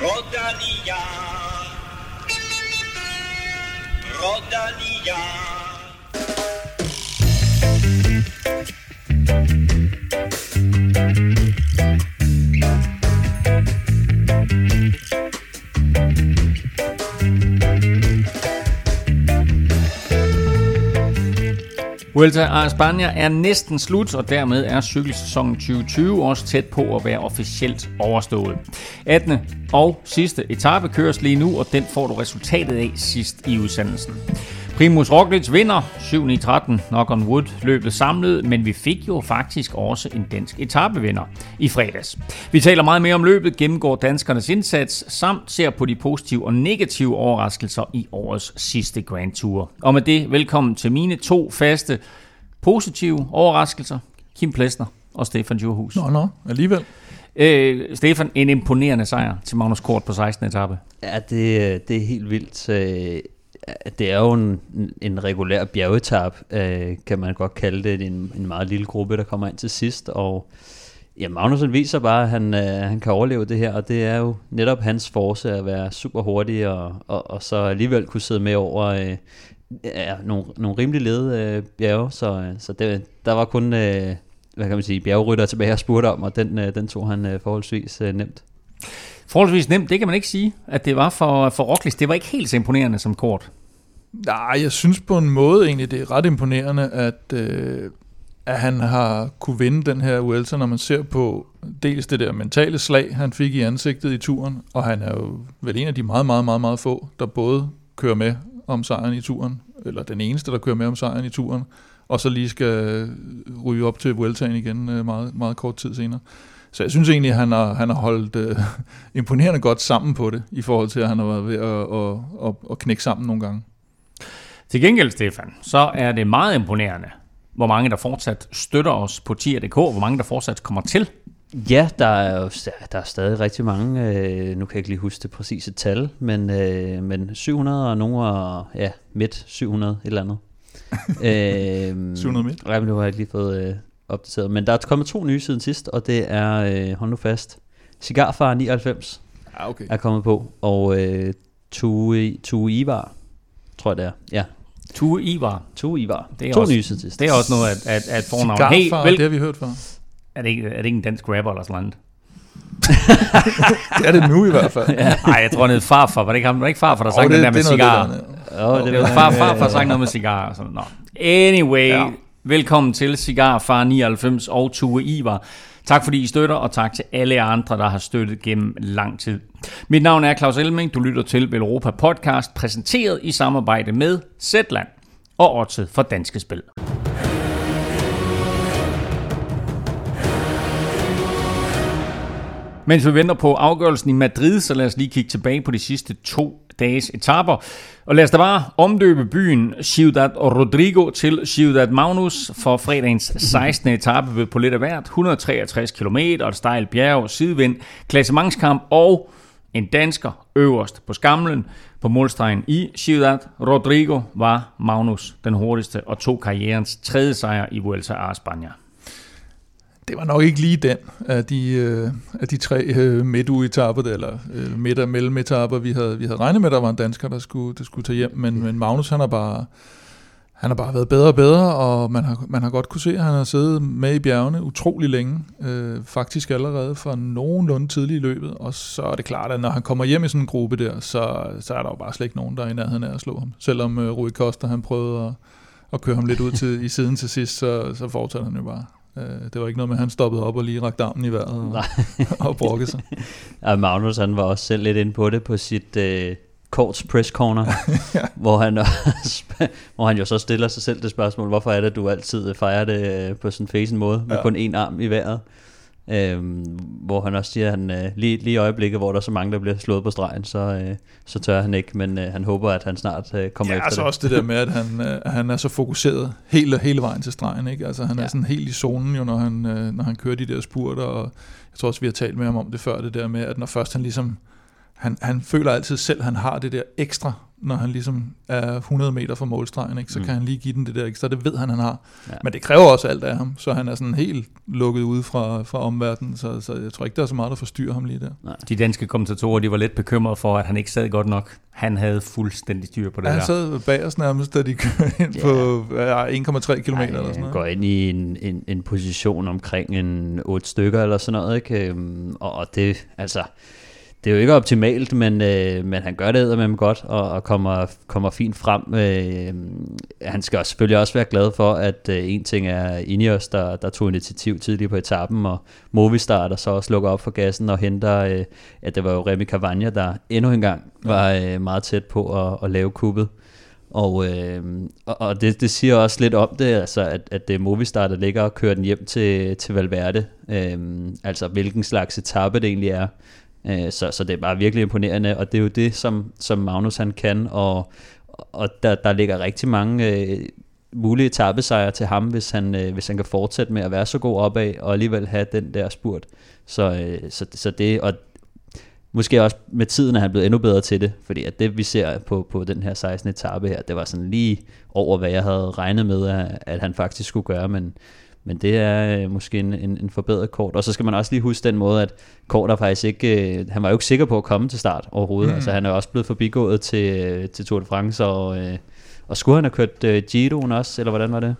Rodalia. Rodalia. Vuelta a España er næsten slut, og dermed er cykelsæsonen 2020 også tæt på at være officielt overstået. 18. og sidste etape køres lige nu, og den får du resultatet af sidst i udsendelsen. Primus Roglic vinder 7 i 13 knock on wood løbet samlet, men vi fik jo faktisk også en dansk etapevinder i fredags. Vi taler meget mere om løbet, gennemgår danskernes indsats, samt ser på de positive og negative overraskelser i årets sidste Grand Tour. Og med det, velkommen til mine to faste positive overraskelser, Kim Plesner og Stefan Djurhus. Nå, nå, alligevel. Øh, Stefan, en imponerende sejr til Magnus Kort på 16. etape. Ja, det, det er helt vildt. Det er jo en, en regulær bjergetap, øh, kan man godt kalde det. Det en, en meget lille gruppe, der kommer ind til sidst, og ja, Magnussen viser bare, at han, øh, han kan overleve det her, og det er jo netop hans force at være super hurtig, og, og, og så alligevel kunne sidde med over øh, ja, nogle, nogle rimelig lede øh, bjerge, så, øh, så det, der var kun, øh, hvad kan man sige, bjergrytter tilbage og spurgte om, og den, øh, den tog han øh, forholdsvis øh, nemt. Forholdsvis nemt, det kan man ikke sige, at det var for, for Roglic. Det var ikke helt så imponerende som kort. Nej, jeg synes på en måde egentlig, det er ret imponerende, at, øh, at han har kunne vinde den her Vuelta, når man ser på dels det der mentale slag, han fik i ansigtet i turen, og han er jo vel en af de meget, meget, meget, meget få, der både kører med om sejren i turen, eller den eneste, der kører med om sejren i turen, og så lige skal ryge op til Vueltaen igen øh, meget, meget kort tid senere. Så jeg synes egentlig, at han har, han har holdt øh, imponerende godt sammen på det, i forhold til, at han har været ved at, at, at, at knække sammen nogle gange. Til gengæld, Stefan, så er det meget imponerende, hvor mange der fortsat støtter os på tier.dk, hvor mange der fortsat kommer til. Ja, der er jo der er stadig rigtig mange, øh, nu kan jeg ikke lige huske det præcise tal, men, øh, men 700 og nogle er ja, midt 700 et eller andet. øh, 700 midt? Ja, men nu har jeg ikke lige fået øh, opdateret. Men der er kommet to nye siden sidst, og det er, øh, hold nu fast, Cigarfar 99 ah, okay. er kommet på, og øh, Tue, Tue Ivar, tror jeg det er. Ja, Tue Ivar. Tue Ivar. Det er to også, nye siden sidst. Det er også noget at, at, at fornavn. Cigarfar, hey, vel, det har vi hørt før. er, det ikke, er det ikke en dansk rapper eller sådan noget? det er det nu i hvert fald. ja. Nej, jeg tror, det er farfar. Var det ikke, ham, var det ikke farfar, der sang oh, den der med cigar? Det, oh, det, det var far, farfar sang noget med cigar. Sådan. Nå. Anyway, ja velkommen til Cigarfar 99 og Tue Ivar. Tak fordi I støtter, og tak til alle andre, der har støttet gennem lang tid. Mit navn er Claus Elming. Du lytter til Velropa Podcast, præsenteret i samarbejde med Zetland og Odset for Danske Spil. Mens vi venter på afgørelsen i Madrid, så lad os lige kigge tilbage på de sidste to dages etaper. Og lad os da bare omdøbe byen Ciudad Rodrigo til Ciudad Magnus for fredagens 16. etape ved på lidt af hvert. 163 km et stejl bjerg, sidevind, klassementskamp og en dansker øverst på skamlen. På målstregen i Ciudad Rodrigo var Magnus den hurtigste og tog karrierens tredje sejr i Vuelta a España det var nok ikke lige den af de, øh, af de tre øh, midtugetapper, eller øh, midt- og mellemetapper, vi havde, vi havde regnet med, der var en dansker, der skulle, der skulle tage hjem, men, men Magnus han har bare han har bare været bedre og bedre, og man har, man har godt kunne se, at han har siddet med i bjergene utrolig længe, øh, faktisk allerede for nogenlunde tidligt i løbet, og så er det klart, at når han kommer hjem i sådan en gruppe der, så, så er der jo bare slet ikke nogen, der er i nærheden af at slå ham. Selvom øh, Rui Costa han prøvede at, at køre ham lidt ud til, i siden til sidst, så, så fortsatte han jo bare. Det var ikke noget med, at han stoppede op og lige rakte armen i vejret og, og brokkede sig. ja, Magnus han var også selv lidt inde på det på sit uh, Courts press corner, ja. hvor, han, hvor han jo så stiller sig selv det spørgsmål, hvorfor er det, at du altid fejrer det på sådan en måde, med ja. kun en arm i vejret. Øhm, hvor han også siger, at han, øh, lige, lige i øjeblikket, hvor der er så mange, der bliver slået på stregen, så, øh, så tør han ikke, men øh, han håber, at han snart øh, kommer ja, efter altså det. også det der med, at han, øh, han er så fokuseret hele, hele vejen til stregen. Ikke? Altså, han ja. er sådan helt i zonen, jo, når, han, øh, når han kører de der spurter, og jeg tror også, vi har talt med ham om det før, det der med, at når først han ligesom, han, han føler altid selv, at han har det der ekstra når han ligesom er 100 meter fra målstregen, ikke? så Mm. kan han lige give den det der ekstra. Det ved han, han har. Ja. Ja. Men det kræver også alt af ham, så han er sådan helt lukket ude fra, fra omverdenen, så, så jeg tror ikke, der er så meget, der forstyrrer ham lige der. De danske kommentatorer, de var lidt bekymrede for, at han ikke sad godt nok. Han havde fuldstændig styr på det Ja, han der. sad bag os nærmest, da de kørte ind Ja. på ja, 1,3 km Ej, eller sådan han noget. går ind i en, en, en position omkring en otte stykker eller sådan noget, ikke? Øhm, Og, og det, altså, det er jo ikke optimalt, men, øh, men han gør det med godt, og, og kommer, kommer fint frem. Øh, han skal også, selvfølgelig også være glad for, at øh, en ting er Ineos, der, der tog initiativ tidligere på etappen, og Movistar, der så også lukker op for gassen og henter, øh, at det var jo Remy Cavagna, der endnu en gang var øh, meget tæt på at, at lave kuppet. Og, øh, og det, det siger også lidt om det, altså at, at det er Movistar, der ligger og kører den hjem til, til Valverde. Øh, altså hvilken slags etape det egentlig er. Øh, så, så det er bare virkelig imponerende, og det er jo det, som, som Magnus han kan, og, og der, der ligger rigtig mange øh, mulige etappesejre til ham, hvis han, øh, hvis han kan fortsætte med at være så god opad, og alligevel have den der spurt. Så, øh, så, så det, og måske også med tiden er han blevet endnu bedre til det, fordi at det vi ser på, på den her 16. etape her, det var sådan lige over, hvad jeg havde regnet med, at, at han faktisk skulle gøre, men, men det er øh, måske en, en, en forbedret kort. Og så skal man også lige huske den måde, at Kort er faktisk ikke, øh, han var jo ikke sikker på at komme til start overhovedet. Mm. Altså han er også blevet forbigået til, øh, til Tour de France, og, øh, og skulle han have kørt øh, Giroen også, eller hvordan var det?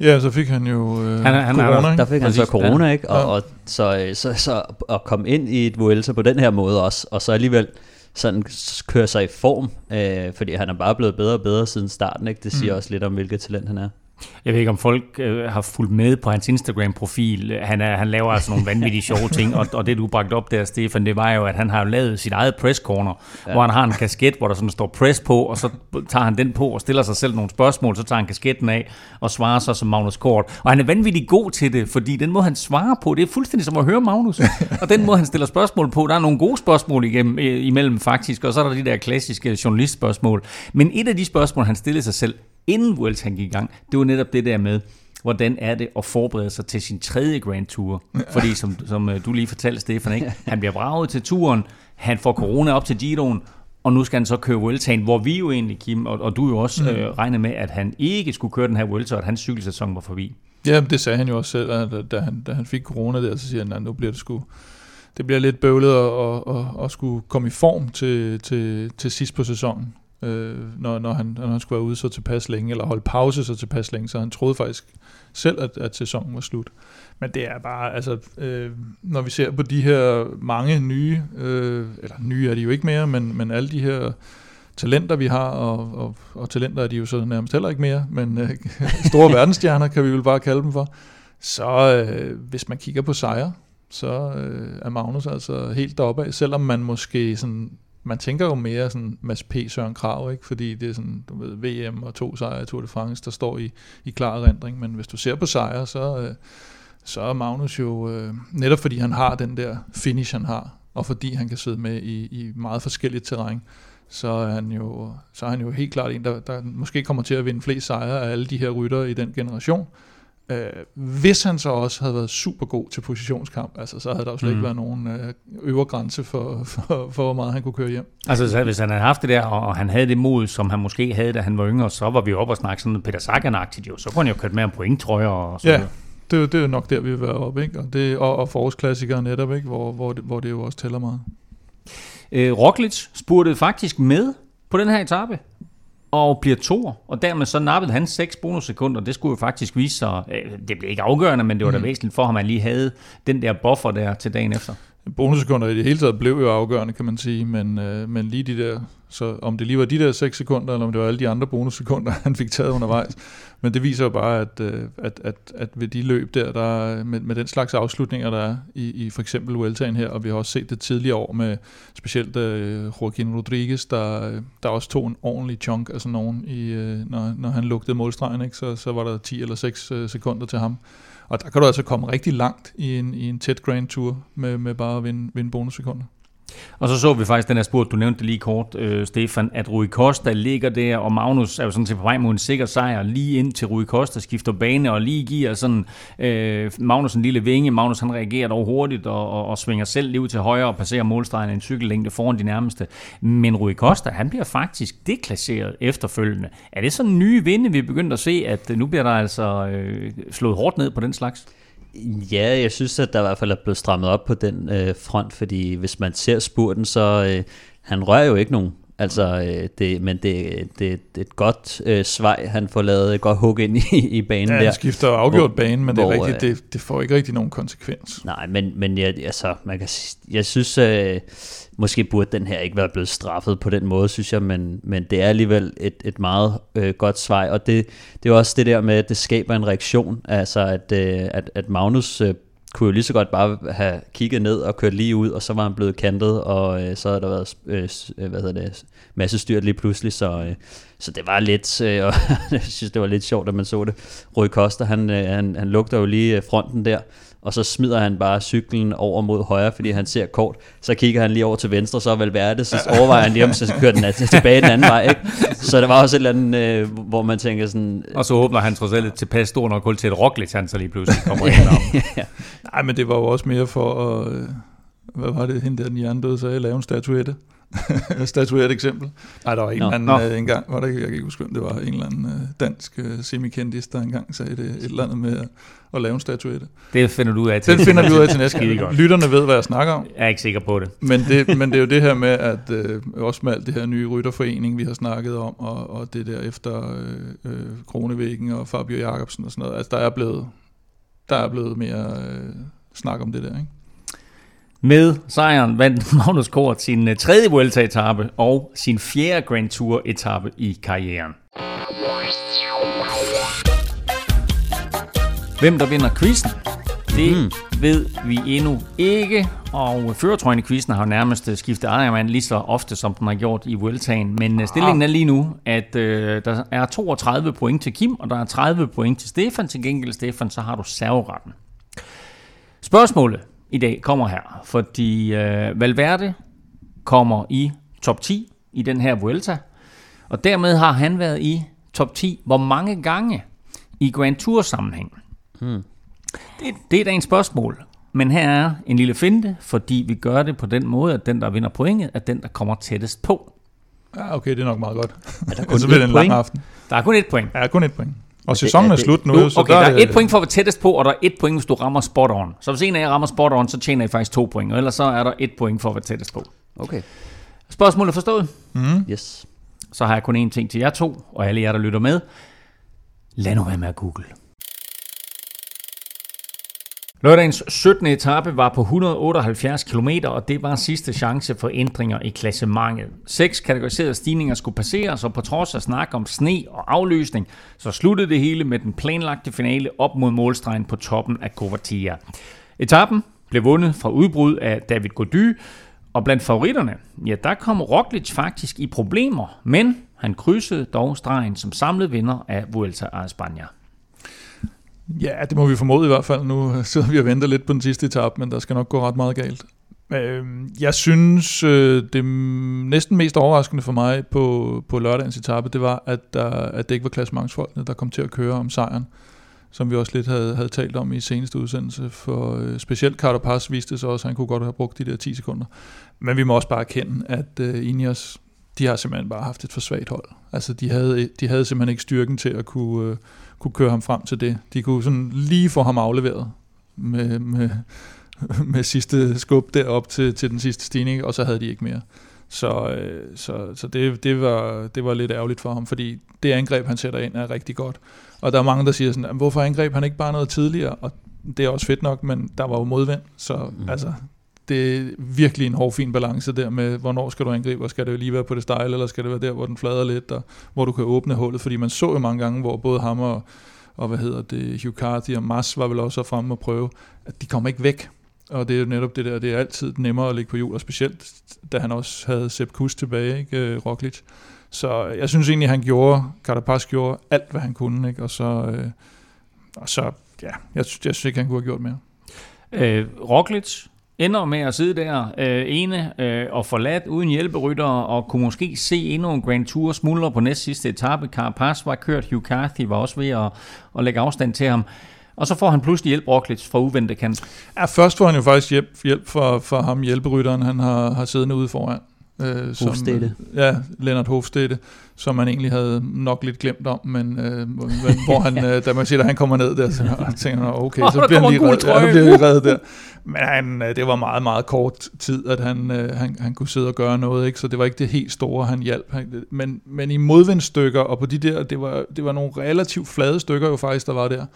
Ja, så fik han jo øh, Han han corona, ikke? Der fik han så corona, ikke? Og, Ja. og så, øh, så, så at komme ind i et Vuelta på den her måde også, og så alligevel sådan s- køre sig i form, øh, fordi han er bare blevet bedre og bedre siden starten, ikke? Det siger mm. også lidt om, hvilket talent han er. Jeg ved ikke, om folk øh, har fulgt med på hans Instagram-profil. Han, er, han laver altså nogle vanvittige sjove ting, og, og det du bragte op der, Stefan, det var jo, at han har lavet sit eget press corner, ja. hvor han har en kasket, hvor der sådan står press på, og så tager han den på og stiller sig selv nogle spørgsmål, så tager han kasketten af og svarer så som Magnus Kort. Og han er vanvittigt god til det, fordi den måde, han svarer på, det er fuldstændig som at høre Magnus. og den måde, han stiller spørgsmål på, der er nogle gode spørgsmål igennem, øh, imellem faktisk, og så er der de der klassiske journalistspørgsmål. Men et af de spørgsmål, han stillede sig selv, inden Vuelta han gik i gang, det var netop det der med, hvordan er det at forberede sig til sin tredje Grand Tour? Fordi som, som øh, du lige fortalte, Stefan, ikke? han bliver braget til turen, han får corona op til Giroen, og nu skal han så køre Vueltaen, hvor vi jo egentlig, Kim, og, og du jo også øh, regner med, at han ikke skulle køre den her Vuelta, og at hans cykelsæson var forbi. Ja, det sagde han jo også selv, at da han, da han fik corona der, så siger han, at nu bliver det sgu, det bliver lidt bøvlet at, at, at, at skulle komme i form til, til, til sidst på sæsonen, øh, når, når, han, når han skulle være ude så tilpas længe, eller holde pause så tilpas længe, så han troede faktisk selv, at, at sæsonen var slut. Men det er bare, altså, øh, når vi ser på de her mange nye, øh, eller nye er de jo ikke mere, men, men alle de her talenter, vi har, og, og, og talenter er de jo så nærmest heller ikke mere, men øh, store verdensstjerner kan vi vel bare kalde dem for, så øh, hvis man kigger på sejre, så øh, er Magnus altså helt deroppe af, selvom man måske sådan, man tænker jo mere sådan Mads P. Søren Krav, ikke? fordi det er sådan, du ved, VM og to sejre i Tour de France, der står i, i klar erindring, men hvis du ser på sejre, så, øh, så er Magnus jo, øh, netop fordi han har den der finish, han har, og fordi han kan sidde med i, i meget forskelligt terræn, så er han jo, så er han jo helt klart en, der, der måske kommer til at vinde flest sejre af alle de her ryttere i den generation. Øh, hvis han så også havde været super god til positionskamp, altså, så havde der jo slet mm. ikke været nogen øh, øvre grænse for, for, for, hvor meget han kunne køre hjem. Altså, så hvis han havde haft det der, og og han havde det mod, som han måske havde, da han var yngre, så var vi oppe og snakke sådan noget Peter Sagan-agtigt jo. Så kunne han jo kørt med om pointtrøjer og så Ja, det, er jo- det er jo nok der, vi vil være oppe, ikke? Og, det, og, og forårsklassikere netop, ikke? Hvor, hvor, det, hvor det jo også tæller meget. Øh, Roglic spurgte faktisk med på den her etape og bliver to, og dermed så nappede han 6 bonussekunder. Det skulle jo faktisk vise sig, øh, det blev ikke afgørende, men det var da Mm. væsentligt for ham, at han lige havde den der buffer der til dagen efter. Bonussekunder i det hele taget blev jo afgørende, kan man sige, men, øh, men lige de der, så om det lige var de der 6 sekunder, eller om det var alle de andre bonussekunder, han fik taget undervejs. Men det viser jo bare, at, øh, at, at, at ved de løb der, der med, med den slags afslutninger, der er i, i for eksempel Vueltaen her, og vi har også set det tidligere år med specielt øh, Joaquin Rodriguez, der, der også tog en ordentlig chunk af sådan nogen, i, øh, når, når han lugtede målstregen, ikke? Så, så var der 10 eller 6 øh, sekunder til ham. Og der kan du altså komme rigtig langt i en, i en tæt Grand Tour med, med bare at vinde, vinde bonussekunder. Og så så vi faktisk den her spurt, du nævnte lige kort, øh, Stefan, at Rui Costa ligger der, og Magnus er jo sådan set på vej mod en sikker sejr, lige ind til Rui Costa skifter bane, og lige giver sådan øh, Magnus en lille vinge. Magnus han reagerer dog hurtigt, og, og, og svinger selv lige ud til højre og passerer målstregen en cykellængde foran de nærmeste. Men Rui Costa, han bliver faktisk deklasseret efterfølgende. Er det sådan nye vinde, vi begynder at se, at nu bliver der altså øh, slået hårdt ned på den slags? Ja, jeg synes, at der i hvert fald er blevet strammet op på den øh, front, fordi hvis man ser spurten, så øh, han rører jo ikke nogen. Altså, øh, det, men det, det, det er et godt øh, svej, han får lavet et godt hug ind i, i banen ja, der. han skifter afgjort hvor, bane, men hvor, det, er rigtigt, øh, det, det får ikke rigtig nogen konsekvens. Nej, men, men jeg, altså, man kan, jeg synes, øh, måske burde den her ikke være blevet straffet på den måde, synes jeg, men, men det er alligevel et, et meget øh, godt svej, og det, det er også det der med, at det skaber en reaktion, altså at, øh, at, at Magnus øh, kunne jo lige så godt bare have kigget ned og kørt lige ud, og så var han blevet kantet, og øh, så havde der været øh, øh hvad hedder det, masse styrt lige pludselig, så, øh, så det var lidt, øh, og jeg synes det var lidt sjovt, at man så det. Rui Costa, han, øh, han, han lugter jo lige øh, fronten der, og så smider han bare cyklen over mod højre, fordi han ser kort. Så kigger han lige over til venstre, så vel det, så overvejer han lige, om så kører den tilbage den anden vej. Ikke? Så der var også et eller andet, øh, hvor man tænker sådan... Og så åbner han trods alt et tilpas stor nok hul til et Roglic, han så lige pludselig kommer ind om. ja. Nej, men det var jo også mere for at... Øh, hvad var det, hende der den hjernedøde sagde, lave en statuette? statuere et eksempel. Nej, der var en no. anden uh, en gang, var der, jeg kan ikke huske, det var en eller anden uh, dansk uh, semikendis, der engang sagde det, et eller andet med at, at lave en statuette. Det finder du ud af til Den finder vi ud af til næste gang. Lytterne ved, hvad jeg snakker om. Jeg er ikke sikker på det. Men det, men det er jo det her med, at uh, også med alt det her nye rytterforening, vi har snakket om, og, og det der efter uh, uh, Kronevæggen og Fabio Jacobsen og sådan noget, altså der er blevet, der er blevet mere uh, snak om det der, ikke? Med sejren vandt Magnus Kort sin øh, tredje Vuelta-etappe og sin fjerde Grand Tour-etappe i karrieren. Hvem der vinder quizzen, det mm. ved vi endnu ikke, og føretrøjen i quizzen har nærmest øh, skiftet ejermand lige så ofte, som den har gjort i Vueltaen. Men øh, stillingen er lige nu, at øh, der er 32 point til Kim, og der er 30 point til Stefan. Til gengæld, Stefan, så har du serveretten. Spørgsmålet i dag kommer her, fordi øh, Valverde kommer i top 10 i den her Vuelta, og dermed har han været i top 10 hvor mange gange i Grand Tour sammenhæng. Hmm. Det, det er dagens spørgsmål, men her er en lille finte, fordi vi gør det på den måde, at den, der vinder pointet, er den, der kommer tættest på. Ja, okay, det er nok meget godt. Er der kun så bliver det en lang aften. Der er kun et point. Ja, kun et point. Og sæsonen er, er slut nu. nu så okay, der, er et point for at være tættest på, og der er et point, hvis du rammer spot on. Så hvis en af jer rammer spot on, så tjener I faktisk to point. Og ellers så er der et point for at være tættest på. Okay. Spørgsmålet er forstået? Mm. Yes. Så har jeg kun én ting til jer to, og alle jer, der lytter med. Lad nu være med at google. Lørdagens 17. etape var på 178 km, og det var sidste chance for ændringer i klassementet. Seks kategoriserede stigninger skulle passeres, og på trods af snak om sne og afløsning, så sluttede det hele med den planlagte finale op mod målstregen på toppen af Covertia. Etappen blev vundet fra udbrud af David Gody, og blandt favoritterne, ja, der kom Roglic faktisk i problemer, men han krydsede dog stregen som samlet vinder af Vuelta a España. Ja, det må vi formode i hvert fald. Nu øh, sidder vi og venter lidt på den sidste etape, men der skal nok gå ret meget galt. Øhm, jeg synes, øh, det næsten mest overraskende for mig på, på lørdagens etape, det var, at, der, at det ikke var klassementsfolkene, der kom til at køre om sejren, som vi også lidt havde, havde talt om i seneste udsendelse. For øh, specielt Carapaz viste sig også, at han kunne godt have brugt de der 10 sekunder. Men vi må også bare erkende, at øh, Ineos, de har simpelthen bare haft et for svagt hold. Altså, de havde, de havde simpelthen ikke styrken til at kunne... Kunne køre ham frem til det. De kunne sådan lige få ham afleveret med, med, med sidste skub derop til, til den sidste stigning, og så havde de ikke mere. Så, øh, så, så det, det, var, det var lidt ærgerligt for ham, fordi det angreb, han sætter ind, er rigtig godt. Og der er mange, der siger sådan, hvorfor angreb han ikke bare noget tidligere? Og det er også fedt nok, men der var jo modvind, så mm. altså, det er virkelig en hård, fin balance der med, hvornår skal du angribe, og skal det jo lige være på det style, eller skal det være der, hvor den flader lidt, og hvor du kan åbne hullet, fordi man så jo mange gange, hvor både ham og, og hvad hedder det, Hugh Carty og Mas var vel også fremme og prøve, at de kommer ikke væk, og det er jo netop det der, det er altid nemmere at ligge på jul, og specielt da han også havde Sepp Kuss tilbage, ikke, øh, Roglic. Så jeg synes egentlig, han gjorde, Carapaz gjorde alt, hvad han kunne, ikke? og så, øh, og så ja, jeg, jeg synes ikke, han kunne have gjort mere. Øh, Roglic ender med at sidde der øh, ene øh, og forladt uden hjælperytter og kunne måske se endnu en Grand Tour smuldre på næst sidste etape. Carapaz var kørt, Hugh Carthy var også ved at, at lægge afstand til ham. Og så får han pludselig hjælp Roglic fra uventede kant. Ja, først får han jo faktisk hjælp, hjælp fra, fra ham hjælperytteren, han har, har siddende ude foran. Øh, som, Hofstede. Ja, Lennart Hofstede, som man egentlig havde nok lidt glemt om, men, øh, hvor han, øh, da man siger, at han kommer ned der, så tænker man, okay, så bliver han lige reddet, ja, bliver reddet der. Men han, øh, det var meget, meget kort tid, at han, øh, han, han kunne sidde og gøre noget, ikke? så det var ikke det helt store, han hjalp. Men, men i modvindstykker, og på de der, det var, det var nogle relativt flade stykker jo faktisk, der var der,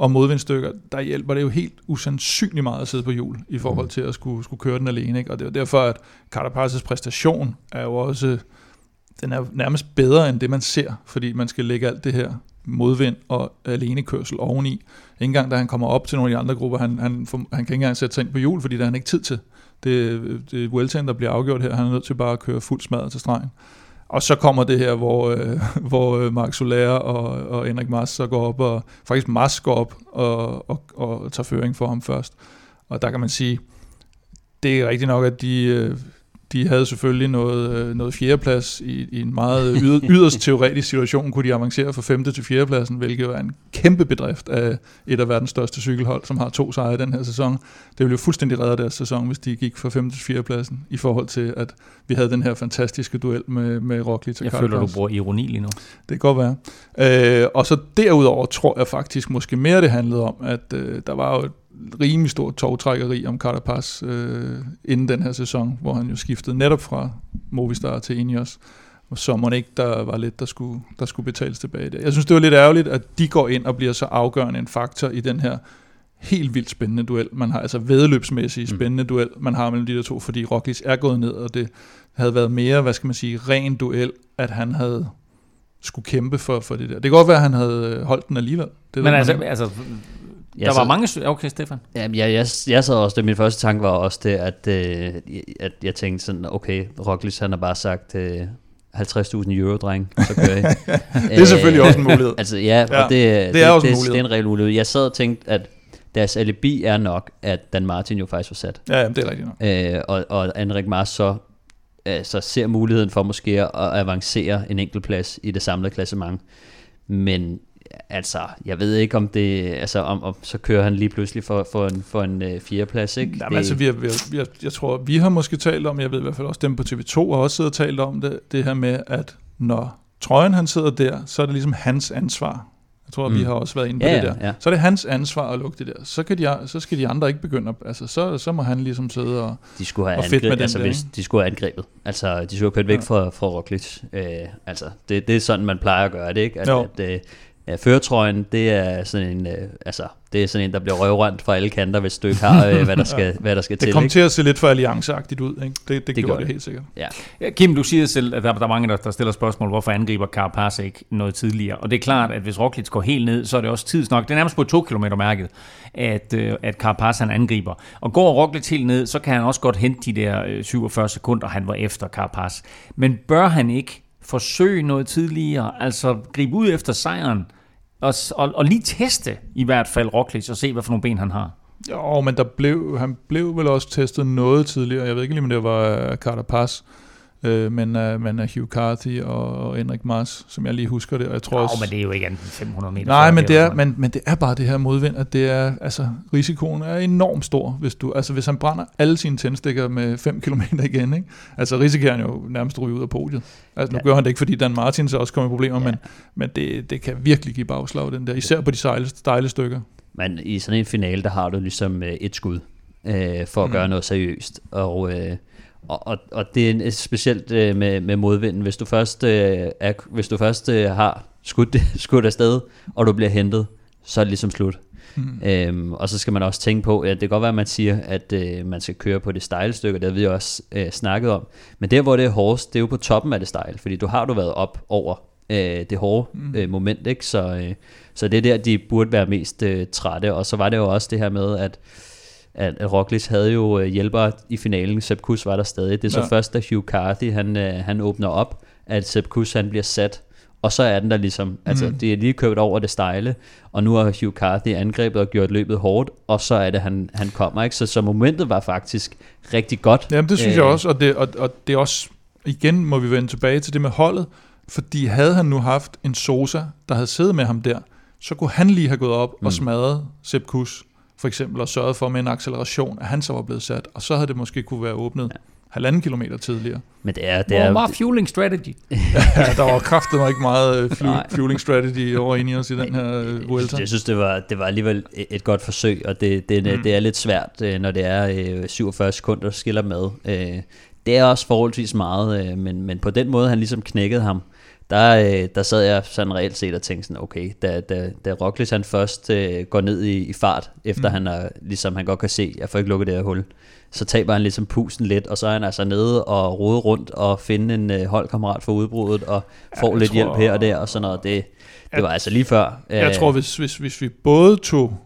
og modvindstykker, der hjælper det jo helt usandsynligt meget at sidde på hjul, i forhold mm. til at skulle, skulle køre den alene. Ikke? Og det er derfor, at Carapaz's præstation er jo også, den er nærmest bedre end det, man ser, fordi man skal lægge alt det her modvind og alenekørsel oveni. Ikke engang da han kommer op til nogle af de andre grupper, han, han, han kan ikke engang sætte sig ind på hjul, fordi der er han ikke tid til. Det, det er Vueltaen, der bliver afgjort her. Han er nødt til bare at køre fuld smadret til stregen. Og så kommer det her, hvor, øh, hvor øh, Mark Soler og, og Henrik Mars så går op, og faktisk Mars går op og, og, og tager føring for ham først. Og der kan man sige, det er rigtigt nok, at de, øh, de havde selvfølgelig noget, øh, noget fjerdeplads i, i en meget yder, yderst teoretisk situation, kunne de avancere fra femte til fjerdepladsen, hvilket jo er en kæmpe bedrift af et af verdens største cykelhold, som har to sejre i den her sæson. Det ville jo fuldstændig redde deres sæson, hvis de gik fra femte til fjerdepladsen, i forhold til, at vi havde den her fantastiske duel med, med Roglic og Jeg føler, du bruger ironi lige nu. Det kan godt være. Øh, og så derudover tror jeg faktisk måske mere, det handlede om, at øh, der var jo et rimelig stort togtrækkeri om Carapaz øh, inden den her sæson, hvor han jo skiftede netop fra Movistar til Ineos. Og så må ikke, der var lidt, der skulle, der skulle betales tilbage. Der. Jeg synes, det var lidt ærgerligt, at de går ind og bliver så afgørende en faktor i den her helt vildt spændende duel. Man har altså vedløbsmæssigt mm. spændende mm. duel, man har mellem de der to, fordi Roglic er gået ned, og det havde været mere, hvad skal man sige, ren duel, at han havde skulle kæmpe for, for det der. Det kan godt være, at han havde holdt den alligevel. Det Men altså, altså, Ja, der var så, mange... Okay, Stefan. Ja, jeg, jeg, jeg sad også, det min første tanke var også det, at, øh, at jeg tænkte sådan, okay, Roglic han har bare sagt, øh, 50.000 euro, dreng, så kører jeg. det er selvfølgelig også en mulighed. altså ja, ja det, det, det, er også det, en mulighed. det er en reel mulighed. Jeg sad og tænkte, at deres alibi er nok, at Dan Martin jo faktisk var sat. Ja, jamen, det er rigtigt nok. Øh, og, og Henrik Mars så altså, ser muligheden for måske at avancere en enkelt plads i det samlede klassement. Men altså, jeg ved ikke om det, altså om, om så kører han lige pludselig for, for en, for en uh, fjerdeplads, ikke? Jamen, det, altså, vi har, vi har, jeg, jeg tror, vi har måske talt om, jeg ved i hvert fald også dem på TV2 har også siddet og talt om det, det her med, at når trøjen han sidder der, så er det ligesom hans ansvar. Jeg tror, mm. vi har også været inde på ja, det der. Ja. Så er det hans ansvar at lukke det der. Så, kan de, så skal de andre ikke begynde at, altså så, så må han ligesom sidde og, de skulle have og fedt med den altså, der, hvis De skulle have angrebet. Altså, de skulle have kørt væk ja. fra, fra Roglic. Øh, altså, det, det er sådan, man plejer at gøre det, ikke? At, jo. at, øh, Ja, føretrøjen, det er sådan en, øh, altså, det er sådan en, der bliver røvrent fra alle kanter, hvis du ikke har, øh, hvad, der skal, ja. hvad der skal det til. Det kommer til at se lidt for allianceagtigt ud, ikke? Det, det, det gjorde det, det helt sikkert. Ja. ja. Kim, du siger selv, at der, der er mange, der, der stiller spørgsmål, hvorfor angriber Carapaz ikke noget tidligere? Og det er klart, at hvis Roglic går helt ned, så er det også tidsnok. Det er nærmest på to kilometer mærket, at, øh, at Carapaz han angriber. Og går Roglic helt ned, så kan han også godt hente de der øh, 47 sekunder, han var efter Carapaz. Men bør han ikke forsøge noget tidligere, altså gribe ud efter sejren, og, og, og lige teste i hvert fald Roglic og se, hvad for nogle ben han har. Jo, men der blev, han blev vel også testet noget tidligere. Jeg ved ikke lige, om det var Carter Pass øh, men, uh, men uh, Hugh Carthy og, og Henrik Mars, som jeg lige husker det. Og jeg tror jo, også, men det er jo ikke andet 500 meter. Nej, men det, er, men, men det er bare det her modvind, at det er, altså, risikoen er enormt stor, hvis, du, altså, hvis han brænder alle sine tændstikker med 5 km igen. Ikke? Altså risikerer han jo nærmest ryge ud af podiet. Altså nu ja. gør han det ikke, fordi Dan Martin så også kommer i problemer, ja. men, men det, det kan virkelig give bagslag, den der, især på de sejle, stejle stykker. Men i sådan en finale, der har du ligesom øh, et skud øh, for at mm. gøre noget seriøst, og... Øh, og, og, og det er specielt øh, med, med modvinden. Hvis du først, øh, er, hvis du først øh, har skudt, skudt afsted, og du bliver hentet, så er det ligesom slut. Mm. Øhm, og så skal man også tænke på, at det kan godt være, at man siger, at øh, man skal køre på det stejle stykke, det har vi også øh, snakket om. Men der, hvor det er hårdest, det er jo på toppen af det stejle, fordi du har du været op over øh, det hårde mm. øh, moment, ikke? Så, øh, så det er der, de burde være mest øh, trætte. Og så var det jo også det her med, at at Roglic havde jo øh, hjælper i finalen. Sepp Kuss var der stadig. Det er så ja. først, da Hugh Carthy han, øh, han åbner op, at Sepp Kuss han bliver sat og så er den der ligesom, altså Mm. det er lige kørt over det stejle, og nu har Hugh Carthy angrebet og gjort løbet hårdt, og så er det, han, han kommer, ikke? Så, så momentet var faktisk rigtig godt. Jamen det synes Øh, jeg også, og det, og, og det er også, igen må vi vende tilbage til det med holdet, fordi havde han nu haft en Sosa, der havde siddet med ham der, så kunne han lige have gået op. Mm. og smadret Sepp Kuss, for eksempel, og sørget for med en acceleration, at han så var blevet sat, og så havde det måske kunne være åbnet ja. halvanden kilometer tidligere. Men det er, det er, er bare fueling strategy. Ja, der var kraftet ikke meget øh, fueling strategy over i os i den her øh, Vuelta. Jeg synes, det var, det var alligevel et, godt forsøg, og det, det, Mm. mm. det er lidt svært, øh, når det er øh, 47 sekunder, der skiller med. Det er også forholdsvis meget, men, men på den måde, han ligesom knækkede ham, der, øh, der sad jeg sådan reelt set og tænkte sådan, okay, da, da, da Roglic han først øh, går ned i, i fart, efter Mm. han er, ligesom han godt kan se, jeg får ikke lukket det her hul, så taber han ligesom pusten lidt, og så er han altså nede og rode rundt og finde en øh, holdkammerat for udbruddet, og får jeg lidt tror- hjælp her og der, og sådan noget. Det, det Jeg- var altså lige før. Jeg øh, tror, hvis, hvis, hvis vi både tog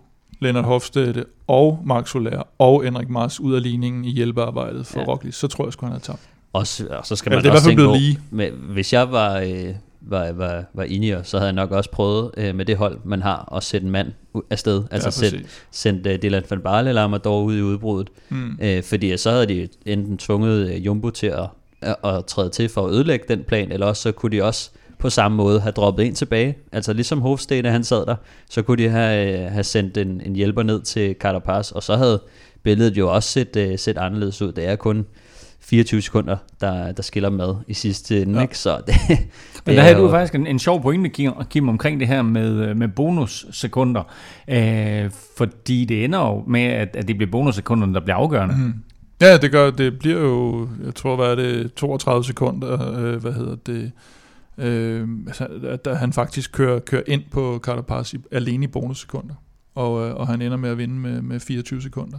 Lennart Hofstede og Max Soler og Henrik Mars ud af ligningen i hjælpearbejdet for ja. Ja. Roglic, så tror jeg sgu, han havde tabt. Også, og så skal man det er også tænke på, lige. med, hvis jeg var, øh, var, var, var Ineos, så havde jeg nok også prøvet øh, med det hold, man har, at sætte en mand afsted. Altså ja, sendt øh, Dylan van Barle eller Amador ud i udbruddet. Mm. Øh, fordi så havde de enten tvunget øh, Jumbo til at, at, at træde til for at ødelægge den plan, eller også så kunne de også på samme måde have droppet en tilbage. Altså ligesom Hofstede, han sad der, så kunne de have, øh, have sendt en, en hjælper ned til Carapaz, og så havde billedet jo også set, øh, set anderledes ud. Det er kun 24 sekunder, der, der skiller med i sidste ende, Ja. ikke? Så det, Men der er havde du jo- faktisk en, en sjov pointe, Kim, Kim, omkring det her med, øh, med bonussekunder. Øh, fordi det ender jo med, at, at det bliver bonussekunderne, der bliver afgørende. Mm. Ja, det gør, det bliver jo, jeg tror, hvad er det, 32 sekunder, øh, hvad hedder det, øh, altså, at der, han faktisk kører, kører ind på Carapaz i, alene i bonussekunder, og, øh, og han ender med at vinde med, med 24 sekunder.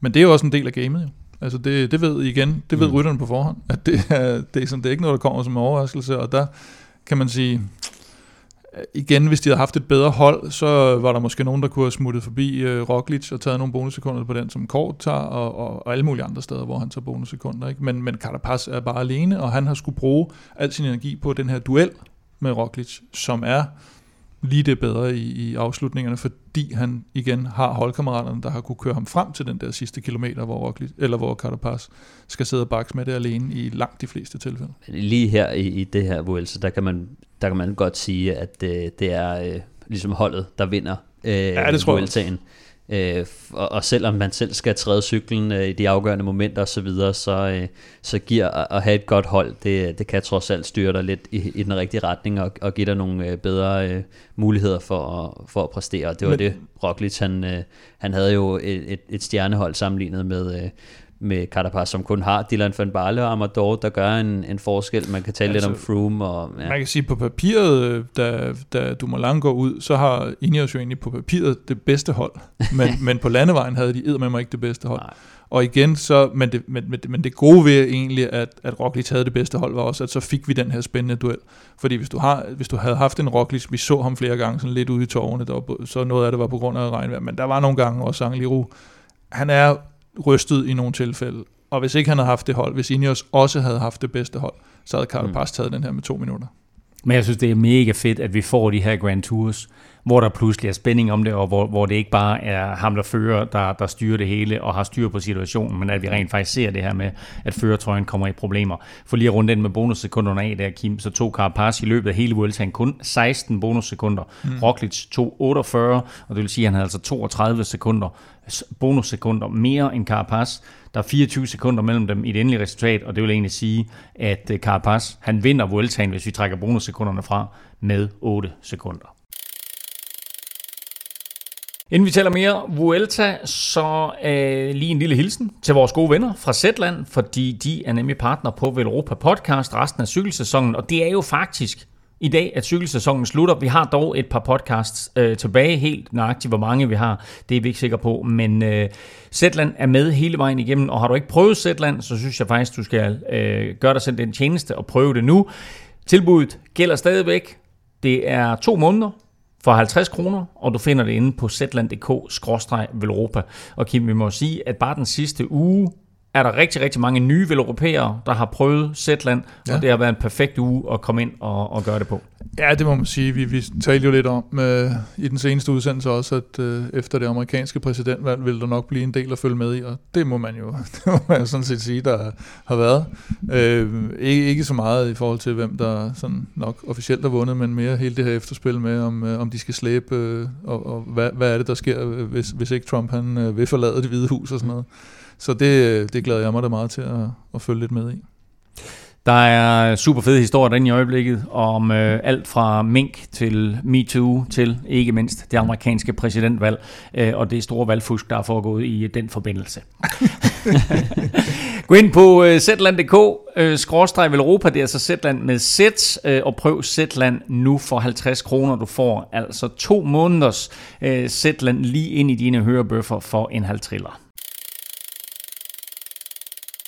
Men det er jo også en del af gamet, jo. Altså det, det ved I igen, det ved mm. Rytterne på forhånd, at det er, det, er sådan, det er ikke noget, der kommer som en overraskelse, og der kan man sige, igen, hvis de havde haft et bedre hold, så var der måske nogen, der kunne have smuttet forbi øh, Roglic og taget nogle bonussekunder på den, som Kort tager, og, og, og alle mulige andre steder, hvor han tager bonussekunder. Ikke? Men, men Carapaz er bare alene, og han har skulle bruge al sin energi på den her duel med Roglic, som er lige det bedre i, i afslutningerne, fordi han igen har holdkammeraterne, der har kunne køre ham frem til den der sidste kilometer, hvor, Roglic, eller hvor Carapaz skal sidde og bakse med det alene i langt de fleste tilfælde. lige her i, i det her Vuelta, der kan man, der kan man godt sige, at øh, det er øh, ligesom holdet, der vinder øh, Ja, det tror jeg. Øh, og, og selvom man selv skal træde cyklen øh, i de afgørende momenter og så videre, så, øh, så giver at, have et godt hold, det, det kan trods alt styre dig lidt i, i den rigtige retning og, og give dig nogle øh, bedre øh, muligheder for at, for at præstere. Og det var Men- Men, det, Roglic, han, øh, han havde jo et, et, et stjernehold sammenlignet med, øh, med Carapaz, som kun har Dylan van Barle og Amador, der gør en, en forskel. Man kan tale Altså, lidt om Froome. Og, ja. Man kan sige, på papiret, øh, da, da Dumoulin går ud, så har Ineos jo egentlig på papiret det bedste hold. Men, men på landevejen havde de med mig ikke det bedste hold. Nej. Og igen, så, men, det, men, men, det- men det gode ved egentlig, at, at Roglic havde det bedste hold, var også, at så fik vi den her spændende duel. Fordi hvis du, har, hvis du havde haft en Roglic, vi så ham flere gange sådan lidt ude i tårne, der var, så noget af det var på grund af regnvejr, men der var nogle gange også Angliru. Han er rystet i nogle tilfælde, og hvis ikke han havde haft det hold, hvis Ineos også havde haft det bedste hold, så havde Carapaz taget den her med to minutter. Men jeg synes, det er mega fedt, at vi får de her Grand Tours, hvor der pludselig er spænding om det, og hvor, hvor det ikke bare er ham, der fører, der, der styrer det hele og har styr på situationen, men at vi rent faktisk ser det her med, at førertrøjen kommer i problemer. For lige at runde den med bonussekunderne af der, Kim, så tog Carapaz i løbet af hele Vueltaen kun 16 bonussekunder. Mm. Roglic tog 48, og det vil sige, at han havde altså 32 sekunder bonussekunder mere end Carapaz. Der er 24 sekunder mellem dem i det endelige resultat, og det vil egentlig sige, at øh, Carapaz, han vinder Vueltaen, hvis vi trækker bonussekunderne fra, med 8 sekunder. Inden vi taler mere Vuelta, så øh, lige en lille hilsen til vores gode venner fra Zetland, fordi de er nemlig partner på Velropa Podcast resten af cykelsæsonen, og det er jo faktisk i dag, at cykelsæsonen slutter. Vi har dog et par podcasts øh, tilbage, helt nøjagtigt hvor mange vi har, det er vi ikke sikre på, men øh, Zetland er med hele vejen igennem, og har du ikke prøvet Zetland, så synes jeg faktisk, du skal øh, gøre dig selv den tjeneste og prøve det nu. Tilbuddet gælder stadigvæk. Det er to måneder, for 50 kroner, og du finder det inde på zland.dk-velropa. Og Kim, vi må sige, at bare den sidste uge er der rigtig, rigtig mange nye veleuropæere, der har prøvet Zetland, ja. Og det har været en perfekt uge at komme ind og, og gøre det på. Ja, det må man sige. Vi, vi talte jo lidt om øh, i den seneste udsendelse også, at øh, efter det amerikanske præsidentvalg vil der nok blive en del at følge med i, og det må man jo, det må man sådan set sige, der har været. Øh, ikke, ikke så meget i forhold til, hvem der sådan nok officielt har vundet, men mere hele det her efterspil med, om, øh, om de skal slæbe, øh, og, og hvad, hvad er det, der sker, øh, hvis, hvis ikke Trump han øh, vil forlade det hvide hus og sådan noget. Så det, det glæder jeg mig da meget til at, at følge lidt med i. Der er super fede historier derinde i øjeblikket om øh, alt fra mink til MeToo til ikke mindst det amerikanske præsidentvalg øh, og det store valgfusk, der er foregået i den forbindelse. Gå ind på øh, zland.dk, øh, skråstreg Europa, det er altså Zetland med Z, øh, og prøv Zetland nu for 50 kroner. Du får altså to måneders øh, Zetland lige ind i dine hørebøffer for en halv triller.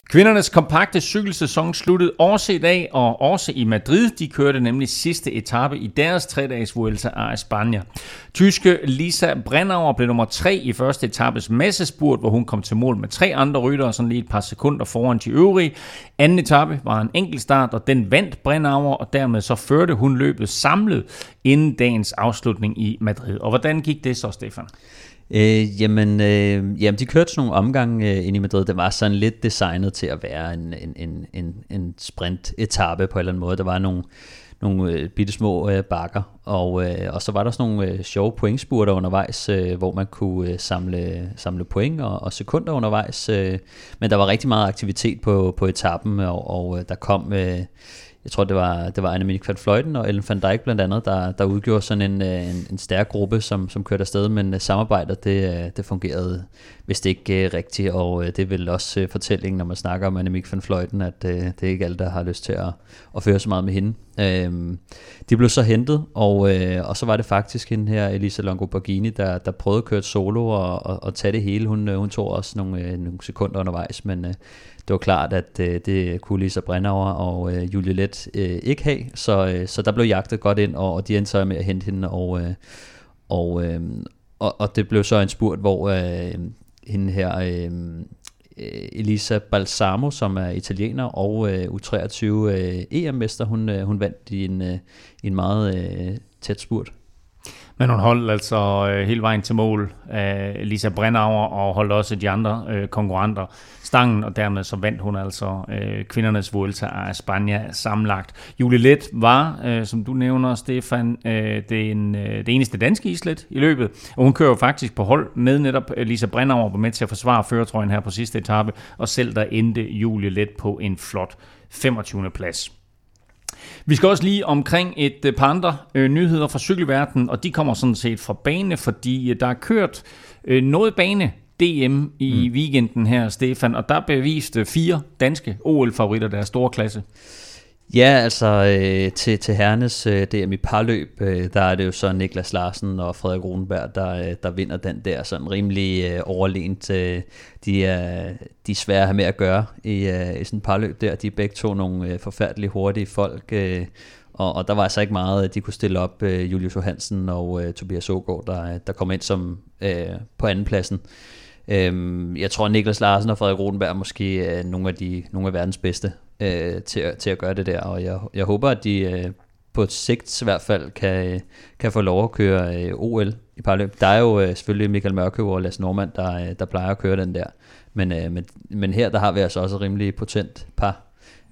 Kvindernes kompakte cykelsæson sluttede også i dag, og også i Madrid. De kørte nemlig sidste etape i deres tre-dages Vuelta a España. Tyske Lisa Brennauer blev nummer tre i første etapes massespurt, hvor hun kom til mål med tre andre ryttere, sådan lige et par sekunder foran de øvrige. Anden etape var en enkelt start, og den vandt Brennauer, og dermed så førte hun løbet samlet inden dagens afslutning i Madrid. Og hvordan gik det så, Stefan? Øh, jamen, øh, jamen, de kørte sådan nogle omgange øh, ind i Madrid. Det var sådan lidt designet til at være en, en, en, en, en sprint-etape på en eller anden måde. Der var nogle, nogle øh, bitte små øh, bakker, og, øh, og så var der sådan nogle øh, sjove pointspurter undervejs, øh, hvor man kunne øh, samle, samle point og, og sekunder undervejs. Øh, men der var rigtig meget aktivitet på, på etappen, og, og øh, der kom... Øh, jeg tror, det var, det var Annemiek van Fløjten og Ellen van Dijk blandt andet, der, der udgjorde sådan en, øh, en, en stærk gruppe, som, som kørte afsted, men øh, samarbejdet, det, øh, det fungerede vist ikke uh, rigtigt, og uh, det er vel også uh, fortællingen, når man snakker om Annemiek van Fløjten, at uh, det er ikke alle, der har lyst til at, at føre så meget med hende. Uh, de blev så hentet, og, uh, og så var det faktisk hende her, Elisa Longo Borghini, der, der prøvede at køre et solo og, og, og tage det hele. Hun, uh, hun tog også nogle, uh, nogle sekunder undervejs, men uh, det var klart, at øh, det kunne Lisa Brennauer og øh, Julie Let øh, ikke have, så, øh, så der blev jagtet godt ind, og, og de endte så med at hente hende, og, øh, og, øh, og, og det blev så en spurt, hvor øh, hende her, øhm, øh, Elisa Balsamo, som er italiener og øh, U23 øh, EM-mester, hun, øh, hun vandt i en, øh, en meget øh, tæt spurt. Men hun holdt altså øh, hele vejen til mål Øh, Lisa Brennauer og holdt også de andre øh, konkurrenter stangen, og dermed så vandt hun altså øh, kvindernes Vuelta af Spanien sammenlagt. Julie Let var, øh, som du nævner, Stefan, øh, den, øh, det eneste danske islet i løbet, og hun kører jo faktisk på hold med netop øh, Lisa Brennauer, var med til at forsvare føretrøjen her på sidste etape, og selv der endte Julie Let på en flot 25. plads. Vi skal også lige omkring et øh, par andre øh, nyheder fra cykelverdenen, og de kommer sådan set fra bane, fordi øh, der er kørt øh, noget bane DM i mm. weekenden her, Stefan, og der beviste fire danske OL-favoritter deres store klasse. Ja, altså øh, til, til Hernes øh, DM i parløb, øh, der er det jo så Niklas Larsen og Frederik Rosenberg, der, øh, der vinder den der sådan rimelig øh, overlænt. Øh, de, er, de er svære at have med at gøre i, øh, i sådan et parløb der. De er begge to nogle øh, forfærdeligt hurtige folk, øh, og, og der var altså ikke meget, de kunne stille op. Øh, Julius Johansen og øh, Tobias Ågaard, der, der kom ind som øh, på andenpladsen. Øhm, jeg tror, Niklas Larsen og Frederik Rodenberg er måske øh, nogle af, de, nogle af verdens bedste øh, til, til at gøre det der, og jeg, jeg håber, at de øh, på et sigt i hvert fald kan, kan få lov at køre øh, OL i parløb. Der er jo øh, selvfølgelig Michael Mørkøv og Lasse Normand, der, øh, der plejer at køre den der, men, øh, men, men her der har vi altså også et rimelig potent par.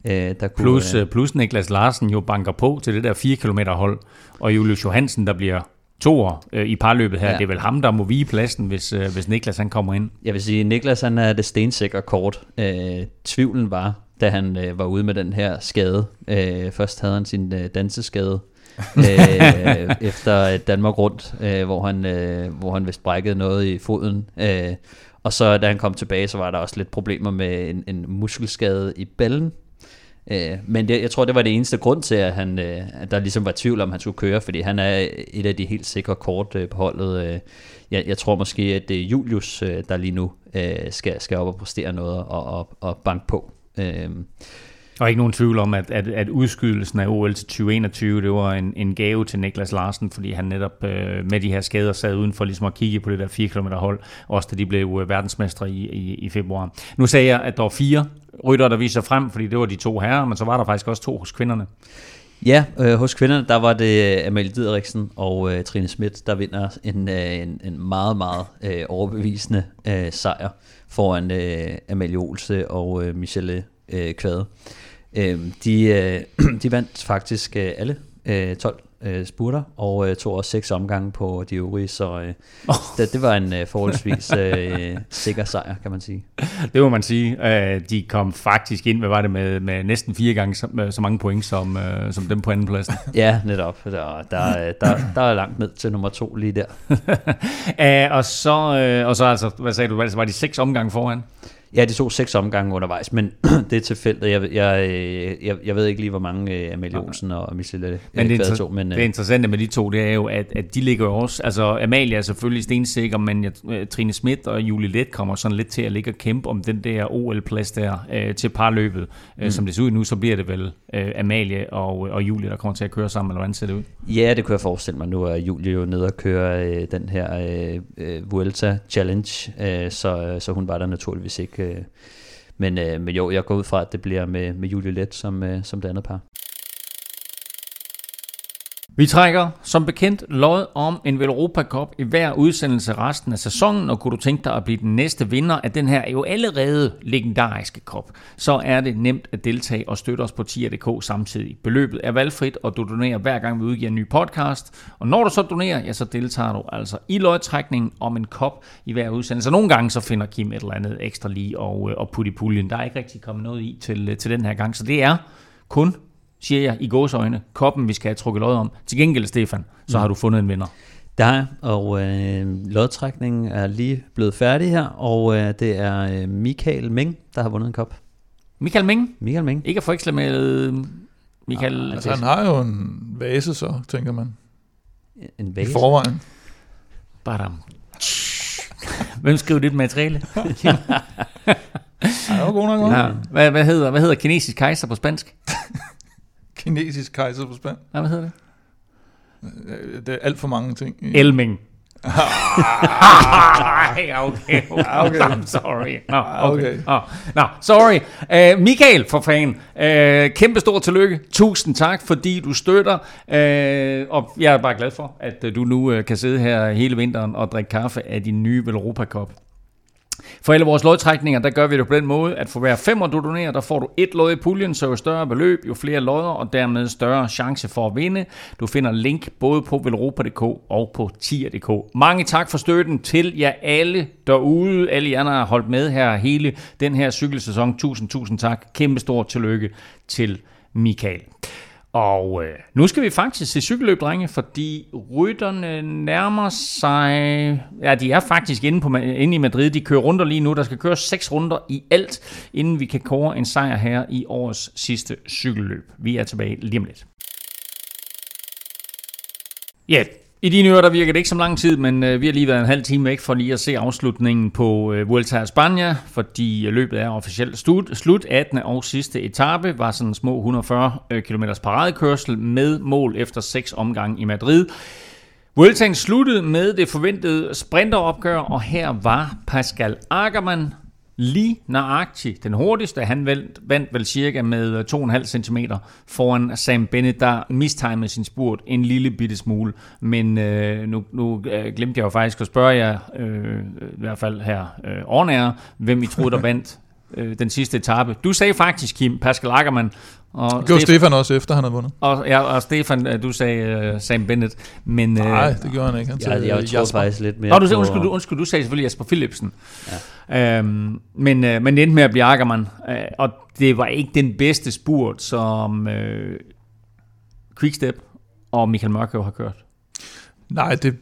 Øh, der kunne, plus, øh, plus Niklas Larsen jo banker på til det der 4 km hold, og Julius Johansen, der bliver toer øh, i parløbet her. Ja. Det er vel ham, der må vige pladsen, hvis, øh, hvis Niklas han kommer ind. Jeg vil sige, Niklas han er det stensikre kort. Øh, tvivlen var, da han øh, var ude med den her skade. Øh, først havde han sin øh, danseskade øh, efter Danmark rundt, øh, hvor, han, øh, hvor han vist brækkede noget i foden. Øh, og så da han kom tilbage, så var der også lidt problemer med en, en muskelskade i ballen. Øh, men det, jeg tror, det var det eneste grund til, at, han, øh, at der ligesom var tvivl om, han skulle køre, fordi han er et af de helt sikre kort øh, på holdet. Øh, jeg, jeg tror måske, at det er Julius, øh, der lige nu øh, skal, skal op og præstere noget og, og, og banke på. Øh, Og ikke nogen tvivl om, at, at, at udskydelsen af OL til 2021, det var en, en gave til Niklas Larsen, fordi han netop øh, med de her skader sad uden for ligesom at kigge på det der 4 km hold, også da de blev øh, verdensmestre i, i, i februar. Nu sagde jeg, at der var fire rytter, der viser frem, fordi det var de to herrer, men så var der faktisk også to hos kvinderne. Ja, øh, hos kvinderne, der var det Amalie Dideriksen og øh, Trine Schmidt, der vinder en, øh, en, en meget, meget øh, overbevisende øh, sejr foran øh, Amalie Olse og øh, Michelle øh, Kvade. Øh, de, øh, de vandt faktisk øh, alle øh, 12 øh, spurter, og øh, tog også seks omgange på de øvrige, så øh, oh. det, det var en øh, forholdsvis øh, sikker sejr, kan man sige. Det må man sige. Øh, de kom faktisk ind, hvad var det, med, med næsten fire gange så, så mange point, som, øh, som dem på anden pladsen. ja, netop. Der, der, der, der er langt ned til nummer to lige der. uh, og, så, øh, og så altså, hvad sagde du, var de seks omgange foran? Ja, de så seks omgange undervejs, men det er tilfældet. Jeg, jeg, jeg, jeg ved ikke lige, hvor mange uh, Amalie Olsen og Michelle øh, men det, inter- tog. Men, uh, det interessante med de to, det er jo, at, at de ligger jo også... Altså, Amalie er selvfølgelig stensikker, men jeg, Trine Schmidt og Julie Let kommer sådan lidt til at ligge og kæmpe om den der OL-plads der uh, til parløbet. Mm. Som det ser ud nu, så bliver det vel uh, Amalie og, og Julie, der kommer til at køre sammen, eller hvordan ser det ud? Ja, det kunne jeg forestille mig. Nu er Julie jo nede og køre uh, den her uh, Vuelta Challenge, uh, så, så hun var der naturligvis ikke Øh, men, øh, men jo, jeg går ud fra, at det bliver med, med Julie Let som, øh, som det andet par. Vi trækker som bekendt lod om en Europa Cup i hver udsendelse resten af sæsonen, og kunne du tænke dig at blive den næste vinder af den her jo allerede legendariske cup, så er det nemt at deltage og støtte os på tier.dk samtidig. Beløbet er valgfrit, og du donerer hver gang vi udgiver en ny podcast. Og når du så donerer, ja, så deltager du altså i lodtrækningen om en kop i hver udsendelse. Nogle gange så finder Kim et eller andet ekstra lige og, øh, og putte i puljen. Der er ikke rigtig kommet noget i til, øh, til den her gang, så det er kun siger jeg i gåsøjne, koppen, vi skal have trukket lod om. Til gengæld, Stefan, så har du fundet en vinder. Der og øh, lodtrækningen er lige blevet færdig her, og øh, det er øh, Michael Meng, der har vundet en kop. Michael Meng? Michael Meng. Ikke at forveksle med Michael... Ja, altså, han har jo en vase så, tænker man. En vase? I forvejen. Badam. Hvem skriver dit materiale? ja, det var god nok. Ja. Hvad, hvad, hedder, hvad hedder kinesisk kejser på spansk? kinesisk kejser på spand. Ja, hvad hedder det? Øh, det er alt for mange ting. Elming. okay, okay, okay. I'm sorry. No, okay. okay. Oh, no, sorry. Uh, Michael, for fan. Uh, kæmpe stor tillykke. Tusind tak, fordi du støtter. Uh, og jeg er bare glad for, at du nu uh, kan sidde her hele vinteren og drikke kaffe af din nye Velropa Cup. For alle vores lodtrækninger, der gør vi det på den måde, at for hver femmer du donerer, der får du et lod i puljen, så jo større beløb, jo flere lodder, og dermed større chance for at vinde. Du finder link både på velropa.dk og på tier.dk. Mange tak for støtten til jer alle derude. Alle jer, der har holdt med her hele den her cykelsæson. Tusind, tusind tak. Kæmpe stort tillykke til Michael. Og øh, nu skal vi faktisk se cykelløb, drenge, fordi rytterne nærmer sig... Ja, de er faktisk inde, på, inde i Madrid. De kører runder lige nu. Der skal køres seks runder i alt, inden vi kan kåre en sejr her i årets sidste cykelløb. Vi er tilbage lige om lidt. Ja, i dine ører, der virker det ikke som lang tid, men øh, vi har lige været en halv time væk for lige at se afslutningen på øh, Vuelta a España, fordi øh, løbet er officielt slut. Slut 18. og sidste etape var sådan små 140 øh, km paradekørsel med mål efter seks omgange i Madrid. Vueltaen sluttede med det forventede sprinteropgør, og her var Pascal Ackermann lige nøjagtigt den hurtigste. Han vandt, vandt vel cirka med 2,5 cm foran Sam Bennett, der mistimede sin spurt en lille bitte smule. Men øh, nu, nu øh, glemte jeg jo faktisk at spørge jer, øh, i hvert fald her øh, on hvem I troede, der vandt øh, den sidste etape. Du sagde faktisk, Kim, Pascal Ackermann. Og det gjorde Stefan, Stefan også efter, han havde vundet. Og, ja, og Stefan, øh, du sagde uh, Sam Bennett. Men, Nej, det gjorde han ikke. Han sagde, ja, jeg tror faktisk lidt mere Nå, du sagde, undskyld, du, undskyld, du sagde selvfølgelig Jasper Philipsen. Ja. Øhm, men, uh, men det endte med at blive Ackermann. Uh, og det var ikke den bedste spurt, som uh, Quickstep og Michael Mørkøv har kørt. Nej, det,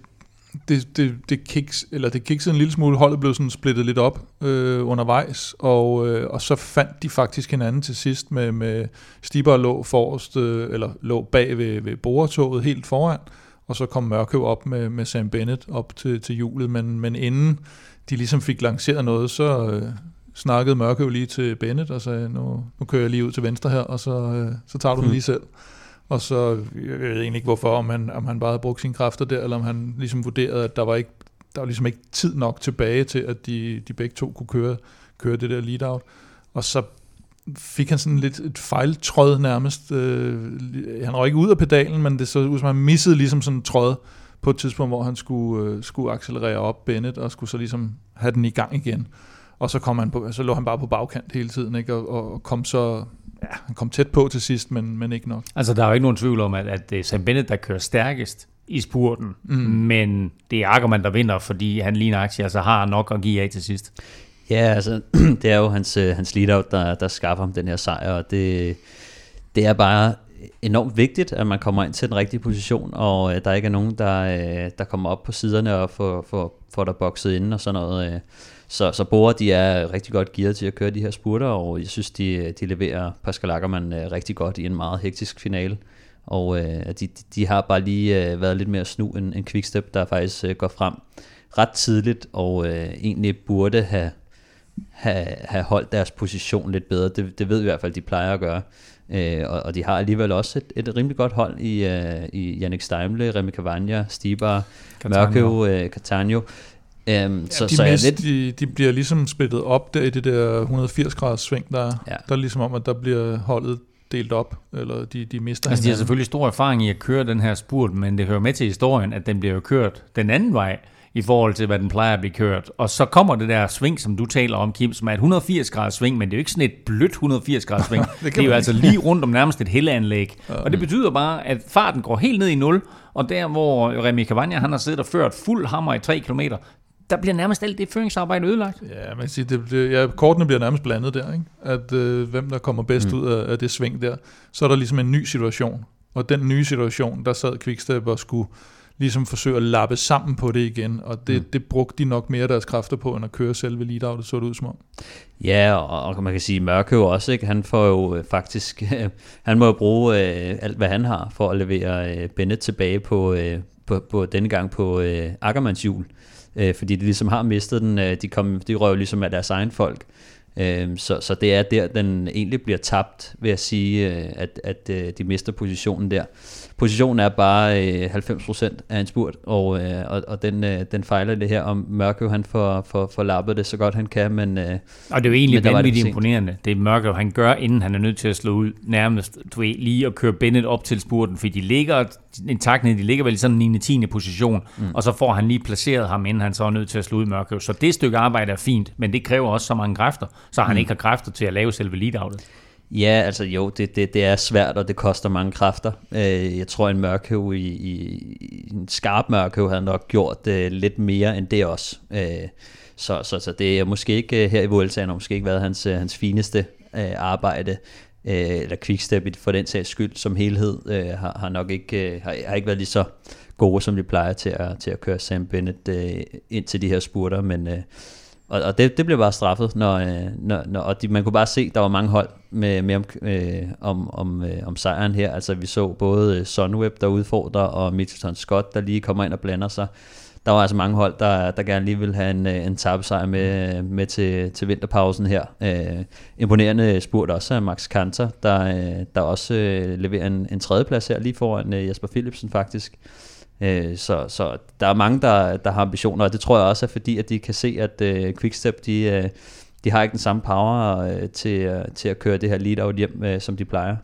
det, det, det, kiks, eller det kiksede en lille smule. Holdet blev sådan splittet lidt op øh, undervejs, og, øh, og så fandt de faktisk hinanden til sidst med, med Stiber lå forrest, øh, eller lå bag ved, ved boretoget helt foran, og så kom Mørkøv op med, med Sam Bennett op til, til hjulet, men, men inden de ligesom fik lanceret noget, så, øh, snakkede Mørke jo lige til Bennett og sagde, nu, nu kører jeg lige ud til venstre her, og så, øh, så tager du den Hmm. lige selv. Og så, jeg ved egentlig ikke hvorfor, om han, om han bare havde brugt sine kræfter der, eller om han ligesom vurderede, at der var ikke der var ligesom ikke tid nok tilbage til, at de, de begge to kunne køre, køre det der lead-out. Og så fik han sådan lidt et fejltråd nærmest. Øh, han røg ikke ud af pedalen, men det så ud som, han missede ligesom sådan en tråd på et tidspunkt, hvor han skulle, øh, skulle accelerere op Bennett, og skulle så ligesom have den i gang igen. Og så, kom han på, så lå han bare på bagkant hele tiden, ikke? Og, og kom så, ja, han kom tæt på til sidst, men, men ikke nok. Altså, der er jo ikke nogen tvivl om, at, at det er Sam Bennett, der kører stærkest i spurten, Mm. men det er Ackermann, der vinder, fordi han lige aktie, altså har nok at give af til sidst. Ja, altså, det er jo hans, øh, hans lead-out, der, der skaffer ham den her sejr, og det, det er bare enormt vigtigt, at man kommer ind til den rigtige position, og øh, der ikke er nogen, der, øh, der kommer op på siderne og får, får, får der bokset inden og sådan noget. Øh. Så, så Bora, de er rigtig godt gearet til at køre de her spurter, og jeg synes, de, de leverer Pascal Ackermann øh, rigtig godt i en meget hektisk finale. Og øh, de, de har bare lige øh, været lidt mere snu end, end Quickstep, der faktisk øh, går frem ret tidligt, og øh, egentlig burde have, have, have holdt deres position lidt bedre. Det, det ved vi i hvert fald, de plejer at gøre. Øh, og, og de har alligevel også et, et rimelig godt hold i, øh, i Jannik Steimle, Remy Cavagna, Stibar, Mørkøv, øh, Catania. Øhm, så, Ja, de, så er jeg mist, lidt... de, de bliver ligesom splittet op der i det der 180 graders sving, der, Ja. der er ligesom om, at der bliver holdet delt op, eller de, de mister Altså, de har hinanden. selvfølgelig stor erfaring i at køre den her spurt, men det hører med til historien, at den bliver jo kørt den anden vej, i forhold til, hvad den plejer at blive kørt. Og så kommer det der sving, som du taler om, Kim, som er et 180 graders sving, men det er jo ikke sådan et blødt 180 graders sving. det, det er jo altså lige rundt om nærmest et helleanlæg. Og det betyder bare, at farten går helt ned i nul, og der hvor Remy Cavagna, han har siddet og ført fuld hammer i 3 km, der bliver nærmest alt det føringsarbejde ødelagt. Ja, man siger, det, det, ja, kortene bliver nærmest blandet der, ikke? At øh, hvem der kommer bedst mm. ud af, af det sving der. Så er der ligesom en ny situation. Og den nye situation, der sad Quickstep og skulle ligesom forsøge at lappe sammen på det igen. Og det, mm. det brugte de nok mere deres kræfter på, end at køre selve lead det så det ud som om. Ja, og, og man kan sige, Mørkøv også, ikke? han får jo øh, faktisk, han må jo bruge øh, alt, hvad han har, for at levere øh, Bennett tilbage på, øh, på, på denne gang på øh, Ackermans hjul. Øh, øh, fordi de ligesom har mistet den, øh, de, kom, de røv ligesom af deres egen folk. Øh, så, så det er der, den egentlig bliver tabt, ved at sige, øh, at, at øh, de mister positionen der. Positionen er bare øh, 90% af en spurt, og, øh, og, og den, øh, den fejler det her, og Mørkøv han får, får, får lappet det så godt han kan, men... Øh, Og det er jo egentlig vanvittigt imponerende. Det er Mørke, han gør, inden han er nødt til at slå ud, nærmest du ved, lige at køre Bennett op til spurten, fordi de ligger en takt ned, de ligger vel i sådan en 9. 10. position, mm. og så får han lige placeret ham, inden han så er nødt til at slå ud Mørke. Så det stykke arbejde er fint, men det kræver også så mange kræfter, så han mm. ikke har kræfter til at lave selve lead Ja, altså jo, det, det, det er svært, og det koster mange kræfter. Øh, jeg tror, en mørkøv i, i, en skarp mørkøv havde nok gjort øh, lidt mere end det også. Øh, så, så, så det er måske ikke øh, her i Vueltaen, har måske ikke været hans, øh, hans fineste øh, arbejde, øh, eller quickstep for den sags skyld som helhed, øh, har, har nok ikke, øh, har, har ikke været lige så gode, som de plejer til at, til at køre Sam Bennett øh, ind til de her spurter, men... Øh, og, og det, det blev bare straffet, når, øh, når, når og de, man kunne bare se, der var mange hold med, med om, øh, om, om, øh, om sejren her. Altså vi så både øh, Sunweb, der udfordrer, og Mitchelton Scott, der lige kommer ind og blander sig. Der var altså mange hold, der, der gerne lige ville have en, øh, en tabsejr med, med til, til vinterpausen her. Øh, imponerende spurt også af Max Kanter, der, der også øh, leverer en, en tredjeplads her, lige foran øh, Jesper Philipsen faktisk. Øh, så, så der er mange, der, der har ambitioner, og det tror jeg også er fordi, at de kan se, at øh, Quickstep, de, øh, de har ikke den samme power øh, til, øh, til at køre det her lead-out hjem, øh, som de plejer.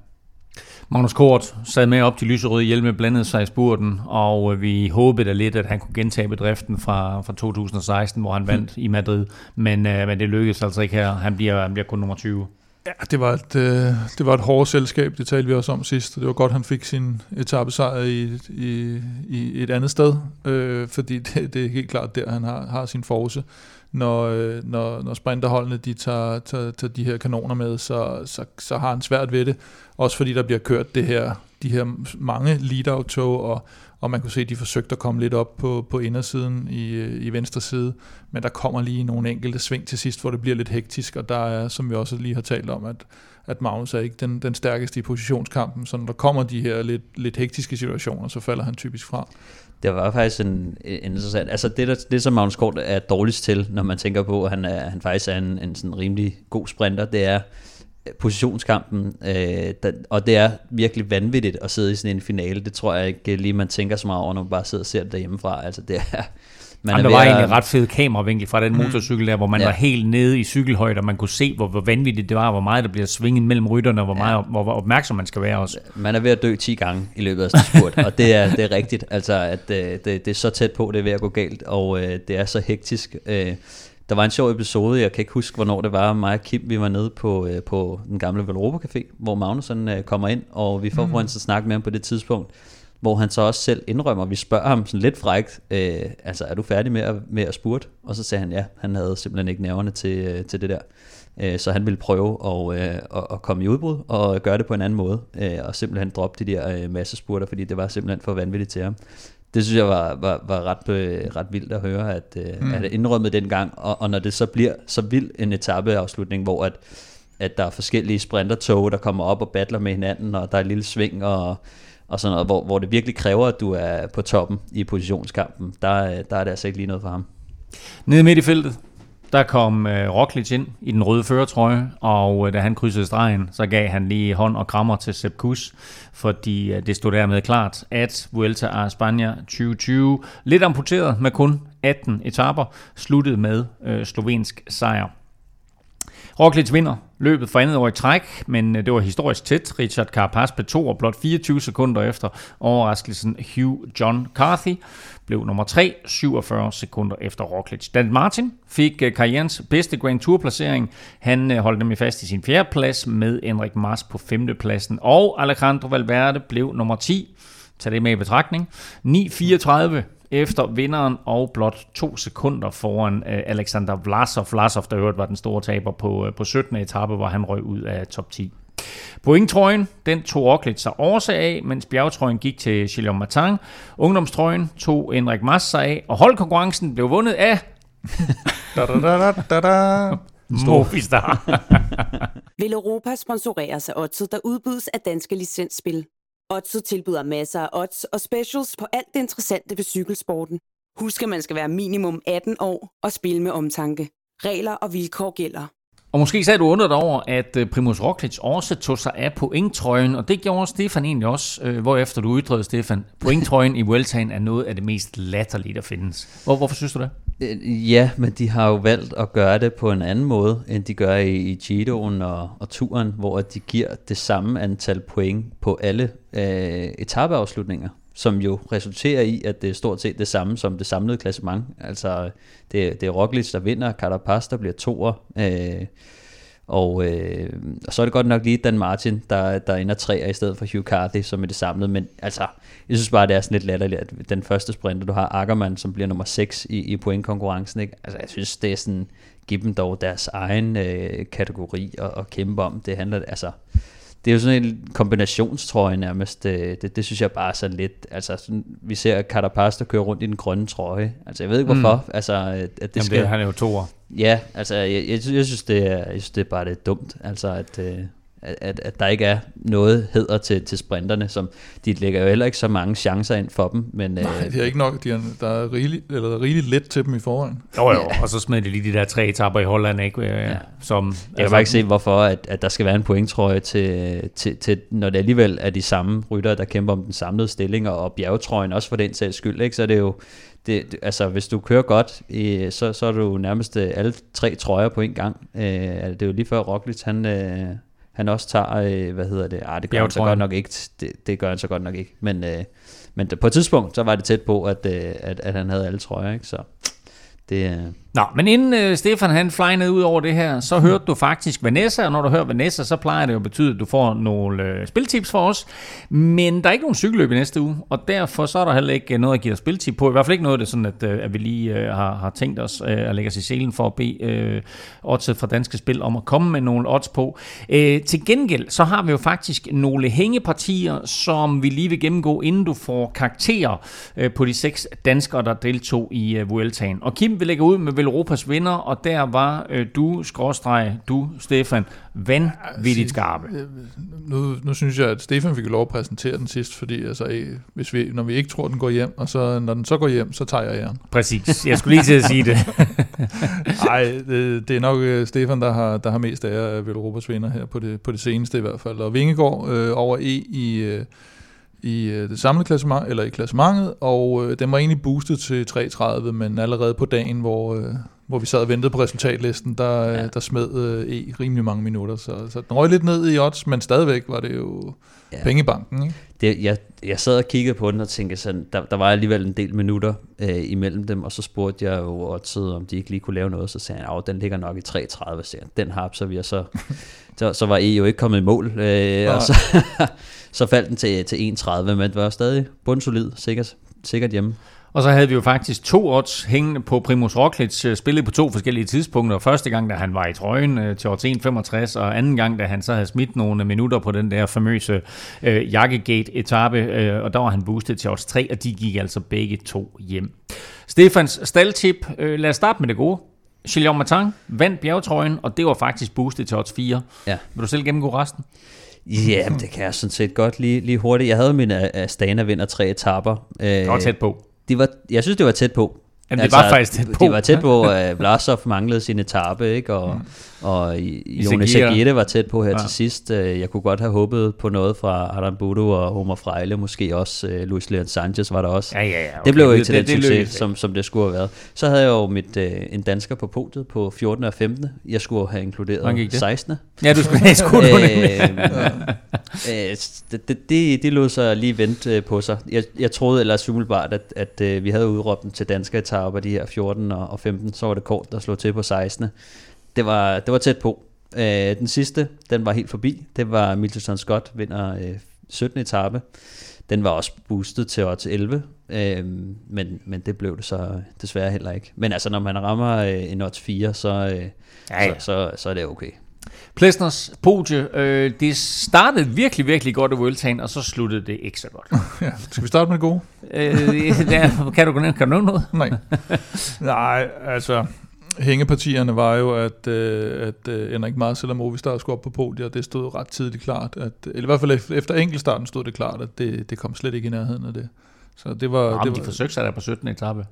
Magnus Kort sad med op til lyserøde hjelme, blandede sig i spurten, og øh, vi håbede da lidt, at han kunne gentage bedriften fra, fra 2016, hvor han vandt i Madrid. Men, øh, men det lykkedes altså ikke her. Han bliver, han bliver kun nummer 20. Ja, det var, et, øh, det var et hårdt selskab, det talte vi også om sidst, og det var godt, han fik sin etappesejr i, i, i et andet sted, øh, fordi det, det er helt klart der, han har, har sin force. Når, øh, når, når sprinterholdene de tager, tager, tager de her kanoner med, så, så, så har han svært ved det, også fordi der bliver kørt det her, de her mange lead-out-tog, og, og man kunne se, at de forsøgte at komme lidt op på, på indersiden i, øh, i venstre side, men der kommer lige nogle enkelte sving til sidst, hvor det bliver lidt hektisk, og der er, som vi også lige har talt om, at, at Magnus er ikke den, den stærkeste i positionskampen, så når der kommer de her lidt, lidt hektiske situationer, så falder han typisk fra. Det var faktisk en, en interessant, altså det, der, det som Magnus Kort er dårligst til, når man tænker på, at han, er, han faktisk er en, en sådan rimelig god sprinter, det er positionskampen, øh, der, og det er virkelig vanvittigt at sidde i sådan en finale. Det tror jeg ikke lige, man tænker så meget over, når man bare sidder og ser det derhjemmefra. Altså det er, man Jamen, der var egentlig en ret fed kameravinkel fra den mm. motorcykel der, hvor man ja. var helt nede i cykelhøjde, og man kunne se, hvor, hvor vanvittigt det var, hvor meget der bliver svinget mellem rytterne, og hvor, meget, hvor, hvor opmærksom man skal være også. Man er ved at dø 10 gange i løbet af sådan spurt, og det er, det er rigtigt. Altså, at det, øh, det, det er så tæt på, det er ved at gå galt, og øh, det er så hektisk. Øh, der var en sjov episode, jeg kan ikke huske, hvornår det var, mig og Kim, vi var nede på, øh, på den gamle Velropa Café, hvor Magnusson øh, kommer ind, og vi får mm. at snakke med ham på det tidspunkt, hvor han så også selv indrømmer, vi spørger ham sådan lidt frægt, øh, altså er du færdig med at, med at spurte? Og så sagde han ja, han havde simpelthen ikke nerverne til, øh, til det der. Øh, så han ville prøve at, øh, at, at komme i udbrud og gøre det på en anden måde, øh, og simpelthen droppe de der øh, masse spurter, fordi det var simpelthen for vanvittigt til ham det synes jeg var, var, var ret, øh, ret vildt at høre, at, øh, mm. at indrømmet dengang, og, og når det så bliver så vild en etapeafslutning, hvor at, at der er forskellige sprintertog, der kommer op og battler med hinanden, og der er et lille sving, og, og sådan noget, hvor, hvor det virkelig kræver, at du er på toppen i positionskampen, der, der er det altså ikke lige noget for ham. Nede midt i feltet, der kom øh, Roglic ind i den røde føretrøje, og øh, da han krydsede stregen, så gav han lige hånd og krammer til Sepp Kuss, fordi øh, det stod dermed klart, at Vuelta a España 2020, lidt amputeret med kun 18 etaper, sluttede med øh, slovensk sejr. Roglic vinder løbet for andet år i træk, men øh, det var historisk tæt. Richard Carapaz blev to og blot 24 sekunder efter overraskelsen Hugh John Carthy blev nummer 3, 47 sekunder efter Roglic. Dan Martin fik øh, karrierens bedste Grand Tour placering. Han øh, holdt nemlig fast i sin fjerde plads med Enrik Mars på femte pladsen. Og Alejandro Valverde blev nummer 10. Tag det med i betragtning. 9.34 efter vinderen og blot to sekunder foran uh, Alexander Vlasov. Vlasov, der øvrigt var den store taber på, uh, på 17. etape, hvor han røg ud af top 10. Pointtrøjen, den tog Roglic sig også af, mens bjergtrøjen gik til Gilles Martin. Ungdomstrøjen tog Henrik Mas sig af, og holdkonkurrencen blev vundet af... da, da, da, da, da. Movistar. Vil Europa sponsoreres af Odset, der udbydes af danske licensspil. Odset tilbyder masser af odds og specials på alt det interessante ved cykelsporten. Husk, at man skal være minimum 18 år og spille med omtanke. Regler og vilkår gælder. Og måske sad du undret over, at øh, Primus Roglic også tog sig af pointtrøjen, og det gjorde Stefan egentlig også, øh, hvorefter du ytrede, Stefan, pointtrøjen i Vueltaen er noget af det mest latterlige, der findes. Hvor, hvorfor synes du det? Øh, ja, men de har jo valgt at gøre det på en anden måde, end de gør i, i Giroen og, og turen, hvor de giver det samme antal point på alle øh, etapeafslutninger som jo resulterer i, at det er stort set det samme som det samlede klassement. Altså, det, det er Roglic, der vinder, Carapaz, der bliver toer, øh, og, øh, og så er det godt nok lige Dan Martin, der, der ender træer i stedet for Hugh Carthy, som er det samlede. Men altså, jeg synes bare, det er sådan lidt latterligt, at den første sprinter, du har Ackermann, som bliver nummer 6 i, i pointkonkurrencen. Ikke? Altså, jeg synes, det er sådan, giv dem dog deres egen øh, kategori og, og kæmpe om. Det handler, altså, det er jo sådan en kombinationstrøje nærmest. Det, det, det synes jeg bare er så lidt. Altså, sådan, vi ser Carapaz, der kører rundt i den grønne trøje. Altså, jeg ved ikke hvorfor. Mm. Altså, at det Jamen, skal... det, han er jo toer. Ja, altså, jeg, jeg, jeg, synes, det er, jeg synes, det er bare det er dumt. Altså, at, øh, at, at, der ikke er noget hedder til, til sprinterne, som de lægger jo heller ikke så mange chancer ind for dem. Men, Nej, øh, det er ikke nok. De er, der er rigeligt, eller rigeligt let til dem i forvejen. Jo, jo, ja. og så smed de lige de der tre etapper i Holland, ikke? Ja. Som, jeg kan altså, bare ikke se, hvorfor at, at der skal være en pointtrøje til, til, til, når det alligevel er de samme rytter, der kæmper om den samlede stilling, og, og bjergetrøjen også for den sags skyld, ikke? så er det jo det, altså hvis du kører godt, så, så er du nærmest øh, alle tre trøjer på en gang. Øh, det er jo lige før Roglic, han, øh, han også tager, øh, hvad hedder det, ah, det gør han så godt nok ikke, det, det gør han så godt nok ikke, men, øh, men på et tidspunkt, så var det tæt på, at, øh, at, at han havde alle trøjer, ikke? så Det er... Nå, men inden uh, Stefan han flynede ud over det her, så hørte du faktisk Vanessa, og når du hører Vanessa, så plejer det jo at betyde, at du får nogle uh, spiltips for os. Men der er ikke nogen cykelløb i næste uge, og derfor så er der heller ikke noget at give dig spiltip på. I hvert fald ikke noget, det sådan, at, uh, at vi lige uh, har, har tænkt os uh, at lægge os i selen for at bede uh, oddset fra Danske Spil om at komme med nogle odds på. Uh, til gengæld, så har vi jo faktisk nogle hængepartier, som vi lige vil gennemgå, inden du får karakterer uh, på de seks danskere, der deltog i uh, Vueltaen. Og Kim vil lægge ud med Europas vinder, og der var øh, du, skråstreg, du, Stefan, vanvittigt skarpe. Øh, nu, nu synes jeg, at Stefan fik lov at præsentere den sidst, fordi altså, øh, hvis vi, når vi ikke tror, den går hjem, og så, når den så går hjem, så tager jeg æren. Præcis, jeg skulle lige til at sige det. Nej, det, det er nok øh, Stefan, der har, der har mest ære af Europas vinder her på det, på det seneste i hvert fald. Og Vingegaard øh, over E i... Øh, i øh, det samlede klassement, eller i klassementet, og øh, den var egentlig boostet til 3.30, men allerede på dagen, hvor, øh, hvor vi sad og ventede på resultatlisten, der, ja. der smed øh, E rimelig mange minutter, så, så den røg lidt ned i odds, men stadigvæk var det jo ja. penge i banken. Ikke? Det, jeg, jeg sad og kiggede på den og tænkte sådan, der, der var alligevel en del minutter øh, imellem dem, og så spurgte jeg jo oddset, om de ikke lige kunne lave noget, så sagde han, at den ligger nok i 3.30, så den har vi, og så, så, så var E jo ikke kommet i mål, øh, og så, så faldt den til, til 1.30, men det var stadig bundsolid, sikkert, sikkert hjemme. Og så havde vi jo faktisk to odds hængende på Primus Roglic, øh, spillet på to forskellige tidspunkter. Første gang, da han var i trøjen øh, til odds 1,65, og anden gang, da han så havde smidt nogle minutter på den der famøse øh, Jakkegate-etappe, øh, og der var han boostet til odds 3, og de gik altså begge to hjem. Stefans staldtip, øh, lad os starte med det gode. Chilion Martin vandt bjergetrøjen, og det var faktisk boostet til odds 4. Ja. Vil du selv gennemgå resten? Ja, det kan jeg sådan set godt lige, lige hurtigt. Jeg havde min Astana vinder tre etapper. Det var tæt på de var, jeg synes, det var tæt på. Jamen, det altså, var faktisk tæt på. De var tæt på, at Vlasov manglede sin etape, ikke? og mm. Og Jonas Aguirre var tæt på her ja. til sidst. Øh, jeg kunne godt have håbet på noget fra Adam Budo og Homer Freile, måske også uh, Luis Leon Sanchez var der også. Ja, ja, ja, okay. Det blev jo ikke til det, den det, succes, det som, som det skulle have været. Så havde jeg jo mit, uh, en dansker på podiet på 14. og 15. Jeg skulle have inkluderet 16. Ja, du skulle have skulle du det, det, det, det lod sig lige vente på sig. Jeg, jeg troede ellers umiddelbart, at, at uh, vi havde udråbt den til danske etaper, de her 14 og 15. Så var det kort, der slog til på 16 det var, det var tæt på. Øh, den sidste, den var helt forbi. Det var Milton Scott, vinder øh, 17. etape. Den var også boostet til odds 11, øh, men, men det blev det så desværre heller ikke. Men altså, når man rammer øh, en odds 4, så, øh, ja, ja. Så, så, så er det okay. Plesners podie, øh, det startede virkelig, virkelig godt i Vueltaen, og så sluttede det ikke så godt. ja, skal vi starte med det gode? øh, der, kan du kan du nævne noget? Nej. Nej, altså, hængepartierne var jo, at, øh, at øh, Henrik Marcel og Movistar skulle op på podiet, og det stod ret tidligt klart, at, eller i hvert fald efter enkeltstarten stod det klart, at det, det kom slet ikke i nærheden af det. Så det var, Jamen, det var, de forsøgte sig der på 17. etape.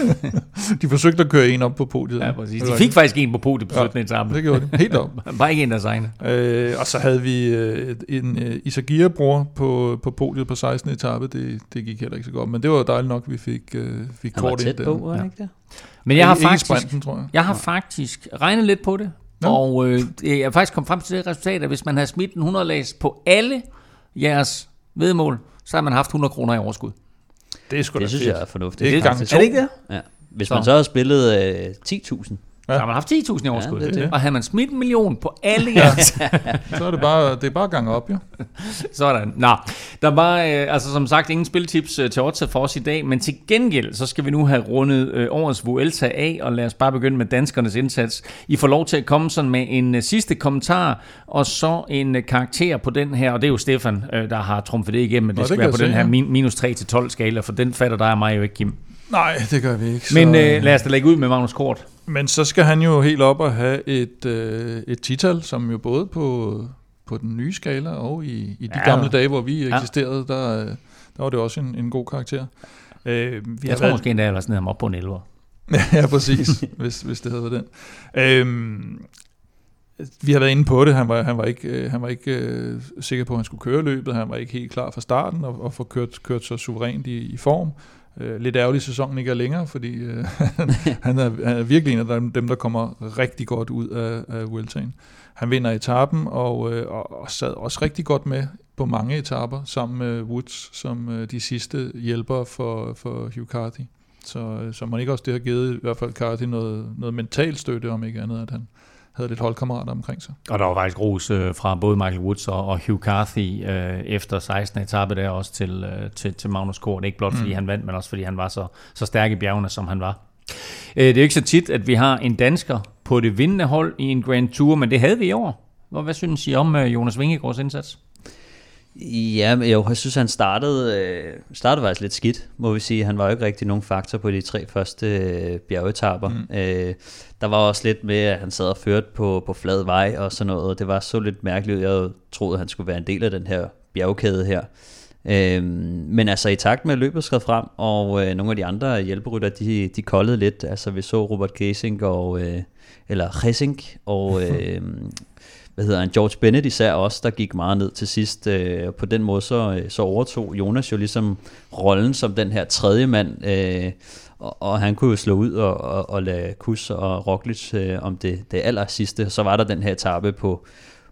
de forsøgte at køre en op på podiet. Ja, præcis. De fik faktisk en på podiet på 17. Ja, etape. det gjorde de. Helt op. Bare ikke en der sejne. Øh, og så havde vi øh, en øh, Isagira-bror på, på podiet på 16. etape. Det, det gik heller ikke så godt. Men det var dejligt nok, at vi fik, øh, fik Han kort ind der. På, var ja. ikke det? Men jeg har faktisk, sprinten, tror jeg. jeg har faktisk regnet lidt på det. Ja. Og øh, jeg er faktisk kommet frem til det resultat, at hvis man havde smidt en 100 lags på alle jeres vedmål, så har man haft 100 kroner i overskud. Det, er sgu det synes fedt. jeg er fornuftigt. Det er, det er det ikke det? Ja. Hvis så. man så havde spillet øh, 10.000, Ja. Så har man haft 10.000 i overskud. Ja, det, det. Og havde man smidt en million på alle jeres... så er det bare, det er bare gang op, jo. Sådan. Nå, der var øh, altså som sagt ingen spiltips øh, til Otsa for os i dag, men til gengæld, så skal vi nu have rundet øh, årets Vuelta af, og lad os bare begynde med danskernes indsats. I får lov til at komme sådan med en øh, sidste kommentar, og så en øh, karakter på den her, og det er jo Stefan, øh, der har trumfet det igennem, at det Nå, skal det være på den her min, minus 3-12 skala, for den fatter dig og mig jo ikke, Kim. Nej, det gør vi ikke. Så... Men øh, lad os da lægge ud med Magnus Kort. Men så skal han jo helt op og have et, øh, et tital, som jo både på, på den nye skala og i, i de ja. gamle dage, hvor vi eksisterede, ja. der, der var det også en, en god karakter. Øh, vi jeg tror været... måske endda, jeg var sådan ham op på en 11. ja, præcis, hvis, hvis det havde været den. Øh, vi har været inde på det. Han var, han var ikke, øh, han var ikke øh, sikker på, at han skulle køre løbet. Han var ikke helt klar fra starten og, og få kørt, kørt så suverænt i, i form. Øh, lidt ærgerlig, sæsonen ikke er længere, fordi øh, han, er, han er virkelig en af dem, dem der kommer rigtig godt ud af, af Vueltaen. Han vinder etappen og, øh, og, sad også rigtig godt med på mange etapper sammen med Woods som øh, de sidste hjælper for, for Hugh Carthy. Så, øh, så man ikke også det har givet i hvert fald Carthy noget, noget mental støtte, om ikke andet, at han havde lidt holdkammerater omkring sig. Og der var faktisk ros øh, fra både Michael Woods og, og Hugh Carthy øh, efter 16. etape der også til, øh, til, til Magnus Kort. Ikke blot fordi mm. han vandt, men også fordi han var så, så stærk i bjergene, som han var. Øh, det er jo ikke så tit, at vi har en dansker på det vindende hold i en Grand Tour, men det havde vi i år. Hvad synes I om øh, Jonas Vingegaards indsats? Ja, men jo, jeg synes, han startede, øh, startede faktisk lidt skidt, må vi sige. Han var jo ikke rigtig nogen faktor på de tre første øh, bjergetapper. Mm. Øh, der var også lidt med, at han sad og førte på, på flad vej og sådan noget. Det var så lidt mærkeligt. Jeg troede, han skulle være en del af den her bjergkæde her. Øh, men altså i takt med at løbet skred frem, og øh, nogle af de andre hjælperytter, de, de koldede lidt. Altså vi så Robert Gesink og, øh, eller Gesink og øh, hvad hedder han, George Bennett især også, der gik meget ned til sidst. Øh, på den måde så, øh, så overtog Jonas jo ligesom rollen som den her tredje mand, øh, og, og han kunne jo slå ud og, og, og lade Kus og Roglic øh, om det, det aller sidste. Så var der den her etape på,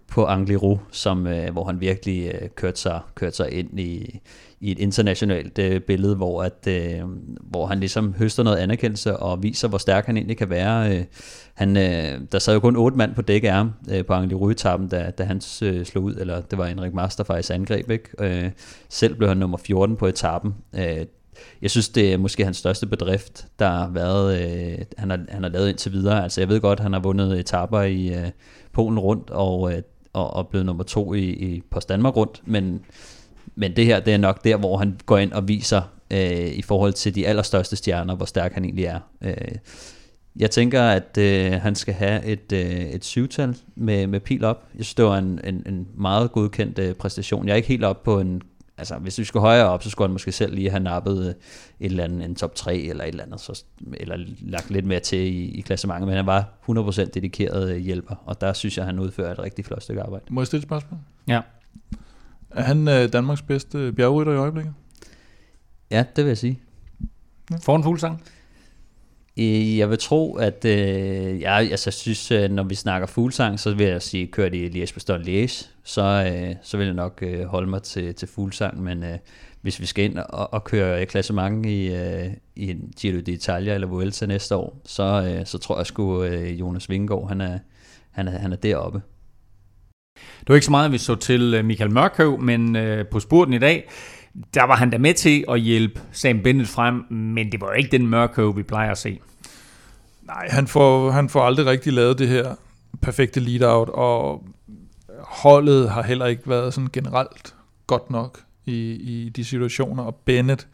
på Angliru, som, øh, hvor han virkelig øh, kørte, sig, kørte sig ind i, i et internationalt øh, billede, hvor, at, øh, hvor han ligesom høster noget anerkendelse og viser, hvor stærk han egentlig kan være. Øh, han, øh, der sad jo kun otte mand på dæk af ham øh, på Angliru etappen da, da han øh, slog ud, eller det var Henrik Master faktisk angreb. Ikke? Øh, selv blev han nummer 14 på etappen. Øh, jeg synes, det er måske hans største bedrift, der har været, øh, han, har, han har lavet indtil videre. Altså, jeg ved godt, han har vundet etapper i øh, Polen rundt, og, øh, og, og blevet nummer to i, i Post Danmark rundt, men, men det her, det er nok der, hvor han går ind og viser øh, i forhold til de allerstørste stjerner, hvor stærk han egentlig er. Øh, jeg tænker, at øh, han skal have et, øh, et syvtal med, med pil op. Jeg synes, det var en, en, en meget godkendt øh, præstation. Jeg er ikke helt op på en... Altså, hvis vi skulle højere op, så skulle han måske selv lige have nappet øh, et eller andet, en top 3 eller et eller andet, så, eller lagt lidt mere til i, i klassementet, men han var 100% dedikeret øh, hjælper, og der synes jeg, han udfører et rigtig flot stykke arbejde. Må jeg stille et spørgsmål? Ja. Er han øh, Danmarks bedste bjergrytter i øjeblikket? Ja, det vil jeg sige. For en fuglsang? Øh, jeg vil tro, at øh, altså, jeg, altså, synes, øh, når vi snakker fuglsang, så vil jeg sige, kør de Liège Bastogne Liège, så, øh, så vil jeg nok øh, holde mig til, til fuglsang, men øh, hvis vi skal ind og, og køre klassement i, øh, i Giro d'Italia eller Vuelta næste år, så, øh, så tror jeg sgu øh, Jonas Vingegaard, han er, han er, han er deroppe. Det var ikke så meget, vi så til øh, Michael Mørkøv, men øh, på spurten i dag, der var han da med til at hjælpe Sam Bennett frem, men det var jo ikke den mørke, vi plejer at se. Nej, han får, han får aldrig rigtig lavet det her perfekte lead-out, og holdet har heller ikke været sådan generelt godt nok i, i de situationer, og Bennett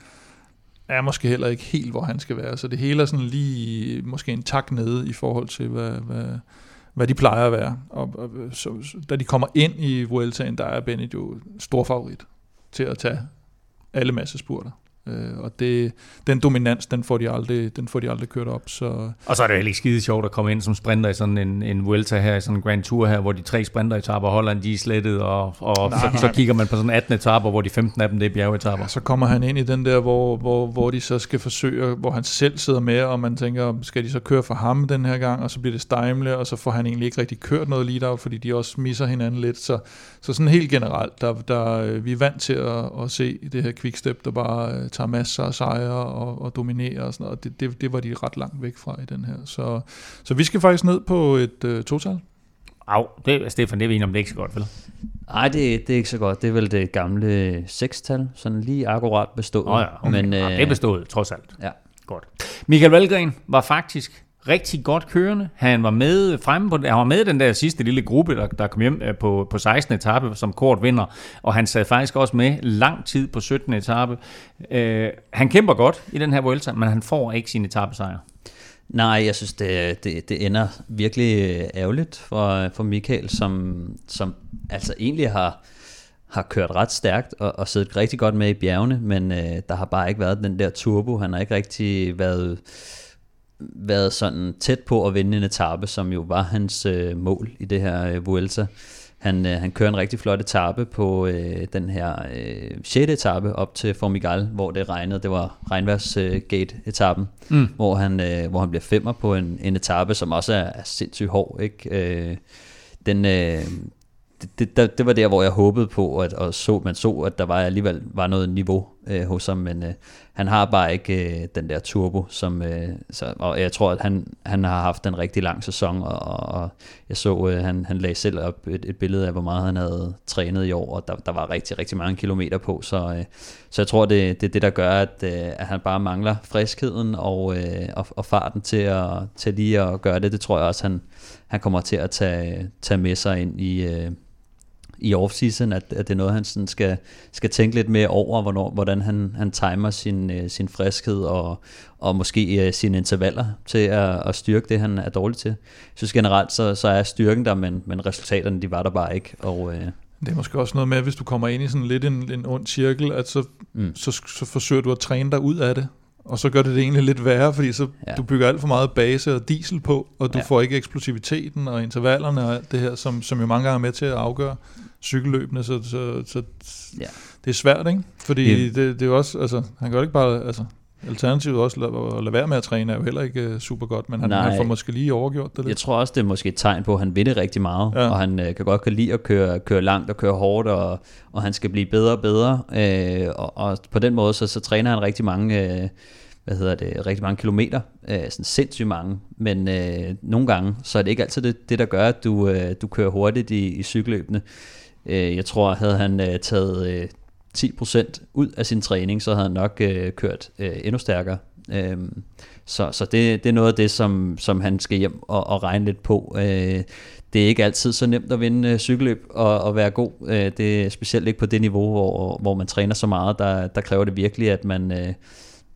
er måske heller ikke helt, hvor han skal være, så det hele er sådan lige måske en tak nede i forhold til, hvad, hvad, hvad de plejer at være. Og, og så, da de kommer ind i Vueltaen, der er Bennett jo stor favorit til at tage alle massespurter. Øh, og det, den dominans, den får, de aldrig, den får de aldrig kørt op. Så. Og så er det heller ikke skide sjovt at komme ind som sprinter i sådan en, en Vuelta her, i sådan en Grand Tour her, hvor de tre sprinter etaper en de er slettet, og, og nej, så, nej. så, kigger man på sådan 18 etaper, hvor de 15 af dem det er bjergetapper. Ja, så kommer han ind i den der, hvor, hvor, hvor de så skal forsøge, hvor han selv sidder med, og man tænker, skal de så køre for ham den her gang, og så bliver det Steimle, og så får han egentlig ikke rigtig kørt noget lead fordi de også misser hinanden lidt. Så, så sådan helt generelt, der, der, vi er vant til at, at se det her quickstep, der bare øh, tager masser af sejre og, og dominere og sådan noget. Det, det, det var de ret langt væk fra i den her. Så, så vi skal faktisk ned på et uh, total. Au, det, Stefan, det er vi om det er ikke så godt, vel? Nej, det, det er ikke så godt. Det er vel det gamle sekstal, sådan lige akkurat bestået. Oh ja, okay. Men, ja, det er bestået, trods alt. Ja. Godt. Michael Valgren var faktisk rigtig godt kørende. Han var med fremme på, han var med i den der sidste lille gruppe, der, der kom hjem øh, på, på 16. etape, som kort vinder, og han sad faktisk også med lang tid på 17. etape. Uh, han kæmper godt i den her Vuelta, men han får ikke sin etappesejr. Nej, jeg synes, det, det, det ender virkelig øh, ærgerligt for, for Michael, som, som altså egentlig har, har kørt ret stærkt og, og siddet rigtig godt med i bjergene, men øh, der har bare ikke været den der turbo. Han har ikke rigtig været været sådan tæt på at vinde en etape, som jo var hans øh, mål i det her øh, Vuelta. Han, øh, han kører en rigtig flot etape på øh, den her øh, 6. etape op til Formigal, hvor det regnede. Det var regnværsgate-etappen, øh, mm. hvor, han, øh, hvor han bliver femmer på en, en etape, som også er, er sindssygt hård. Ikke? Øh, den, øh, det, det, det var der, hvor jeg håbede på, at og så, man så, at der var alligevel var noget niveau øh, hos ham, men øh, han har bare ikke øh, den der turbo, som, øh, så, og jeg tror, at han, han har haft en rigtig lang sæson, og, og jeg så, øh, han, han lagde selv op et, et billede af, hvor meget han havde trænet i år, og der, der var rigtig, rigtig mange kilometer på, så, øh, så jeg tror, det, det er det, der gør, at, øh, at han bare mangler friskheden og, øh, og, og farten til, at, til lige at gøre det. Det tror jeg også, han, han kommer til at tage, tage med sig ind i, øh, i off-season, at, at det er noget, han sådan skal, skal tænke lidt mere over, hvornår, hvordan han, han timer sin, øh, sin friskhed og, og måske øh, sine intervaller til at, at styrke det, han er dårlig til. Jeg synes generelt, så, så er styrken der, men, men resultaterne, de var der bare ikke. Og, øh, Det er måske også noget med, at hvis du kommer ind i sådan lidt en, en ond cirkel, at så, mm. så, så forsøger du at træne dig ud af det. Og så gør det det egentlig lidt værre, fordi så Ja. du bygger alt for meget base og diesel på, og du ja. får ikke eksplosiviteten og intervallerne og alt det her, som, som jo mange gange er med til at afgøre cykelløbene, så, så, så Ja. det er svært, ikke? Fordi Ja. det, det er jo også, altså, han gør ikke bare, altså, alternativet også at, lade være med at træne er jo heller ikke uh, super godt, men han, Nej. han får måske lige overgjort det Jeg lidt. tror også, det er måske et tegn på, at han vil det rigtig meget, ja. Ja. og han øh, kan godt kan lide at køre, køre langt og køre hårdt, og, og han skal blive bedre og bedre. Øh, og, og på den måde, så, så træner han rigtig mange, øh, hvad hedder det, rigtig mange kilometer, øh, sådan sindssygt mange. Men øh, nogle gange, så er det ikke altid det, det der gør, at du, øh, du kører hurtigt i, i cykelløbene. Øh, jeg tror, havde han øh, taget øh, 10% ud af sin træning, så havde han nok øh, kørt øh, endnu stærkere. Øhm, så så det, det er noget af det, som, som han skal hjem og, og regne lidt på. Øh, det er ikke altid så nemt at vinde øh, cykelløb og, og være god. Øh, det er specielt ikke på det niveau, hvor, hvor man træner så meget. Der, der kræver det virkelig, at man, øh,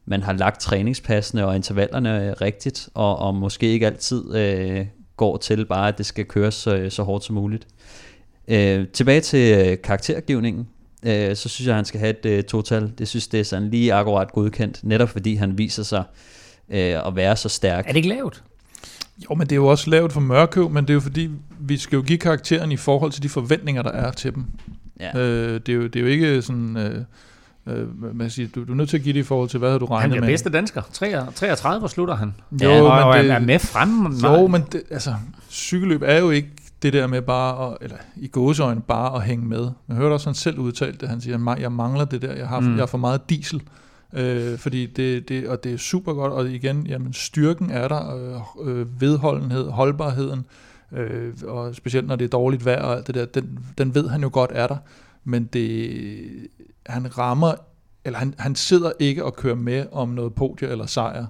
man har lagt træningspassene og intervallerne øh, rigtigt, og, og måske ikke altid øh, går til bare, at det skal køres så, så hårdt som muligt. Øh, tilbage til øh, karaktergivningen, øh, så synes jeg, at han skal have et øh, total. Det synes det er sådan lige akkurat godkendt, netop fordi han viser sig øh, at være så stærk. Er det ikke lavt? Jo, men det er jo også lavet for Mørkøv, men det er jo fordi, vi skal jo give karakteren i forhold til de forventninger, der er til dem. Ja. Øh, det, er jo, det er jo ikke sådan... Øh, øh, man siger, du, du er nødt til at give det i forhold til, hvad havde du regnet Han bliver med. bedste dansker. 33 hvor slutter han. Jo, og, men og det- er med fremme. Jo, men det, altså, cykelløb er jo ikke det der med bare, at, eller i gåseøjne bare at hænge med. Jeg hørte også han selv udtalt det, han siger, "Ma- jeg mangler det der, jeg har, Mm. mm. jeg har for meget diesel. Øh, fordi det, det, og det er super godt, og igen, jamen styrken er der, øh, øh, vedholdenhed, holdbarheden, øh, og specielt når det er dårligt vejr og alt det der, den, den ved han jo godt er der, men det, han rammer, eller han, han sidder ikke og kører med om noget podie eller sejr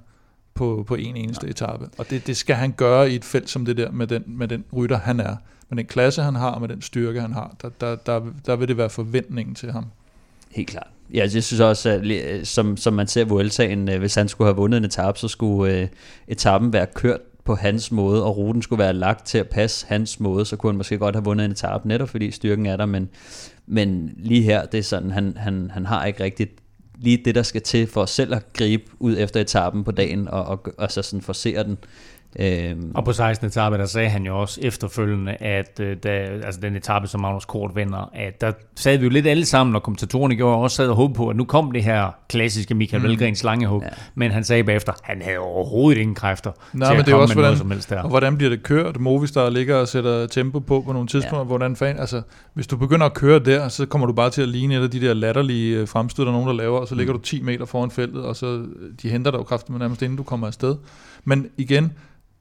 på, på en eneste etape. Og det, det skal han gøre i et felt som det der, med den, med den rytter han er. Med den klasse han har, og med den styrke han har, der, der, der, der vil det være forventningen til ham. Helt klart. Ja, altså, jeg synes også, at øh, som, som man ser Vueltaen, øh, hvis han skulle have vundet en etape, så skulle øh, etappen være kørt på hans måde, og ruten skulle være lagt til at passe hans måde, så kunne han måske godt have vundet en etape, netop fordi styrken er der, men, men lige her, det er sådan, han, han, han har ikke rigtigt lige det, der skal til for selv at gribe ud efter etappen på dagen, og, og, og så sådan forsere den. Øhm, Og på 16. etape, der sagde han jo også efterfølgende, at øh, da, altså den etape, som Magnus Kort vinder, at der sad vi jo lidt alle sammen, og kommentatorerne gjorde også sad og håbede på, at nu kom det her klassiske Michael mm. Velgrens slangehug. Ja. Men han sagde bagefter, at han havde overhovedet ingen kræfter Nej, til men at det er komme også, med noget hvordan- som helst der. Og hvordan bliver det kørt? Movistar ligger og sætter tempo på på nogle tidspunkter, ja. hvordan fan, altså hvis du begynder at køre der, så kommer du bare til at ligne et af de der latterlige øh, fremstød, der er nogen, der laver, og så ligger du 10 meter foran feltet, og så øh, de henter dig jo kraftigt nærmest inden du kommer afsted. Men igen,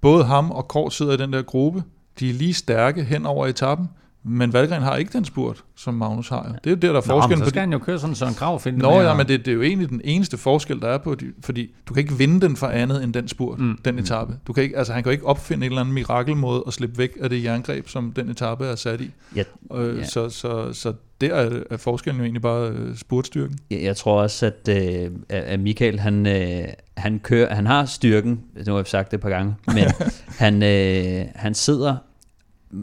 både ham og Kort sidder i den der gruppe, de er lige stærke hen over etappen, men Valgren har ikke den spurt, som Magnus har. jo. Det er jo der, der er Nå, men forskellen så på skal han jo køre sådan Søren Krav finde Nå ja, men det, det er jo egentlig den eneste forskel, der er på, de, fordi du kan ikke vinde den for andet end den spurt, mm. den etape. Du kan ikke, altså, han kan jo ikke opfinde en eller anden mirakelmåde at slippe væk af det jerngreb, som den etape er sat i. Ja, Øh, ja. så, så, så der er, er forskellen jo egentlig bare øh, spurtstyrken. Jeg, jeg tror også, at, øh, at Michael, han, øh, han, kører, han har styrken, nu har jeg sagt det et par gange, men han, øh, han sidder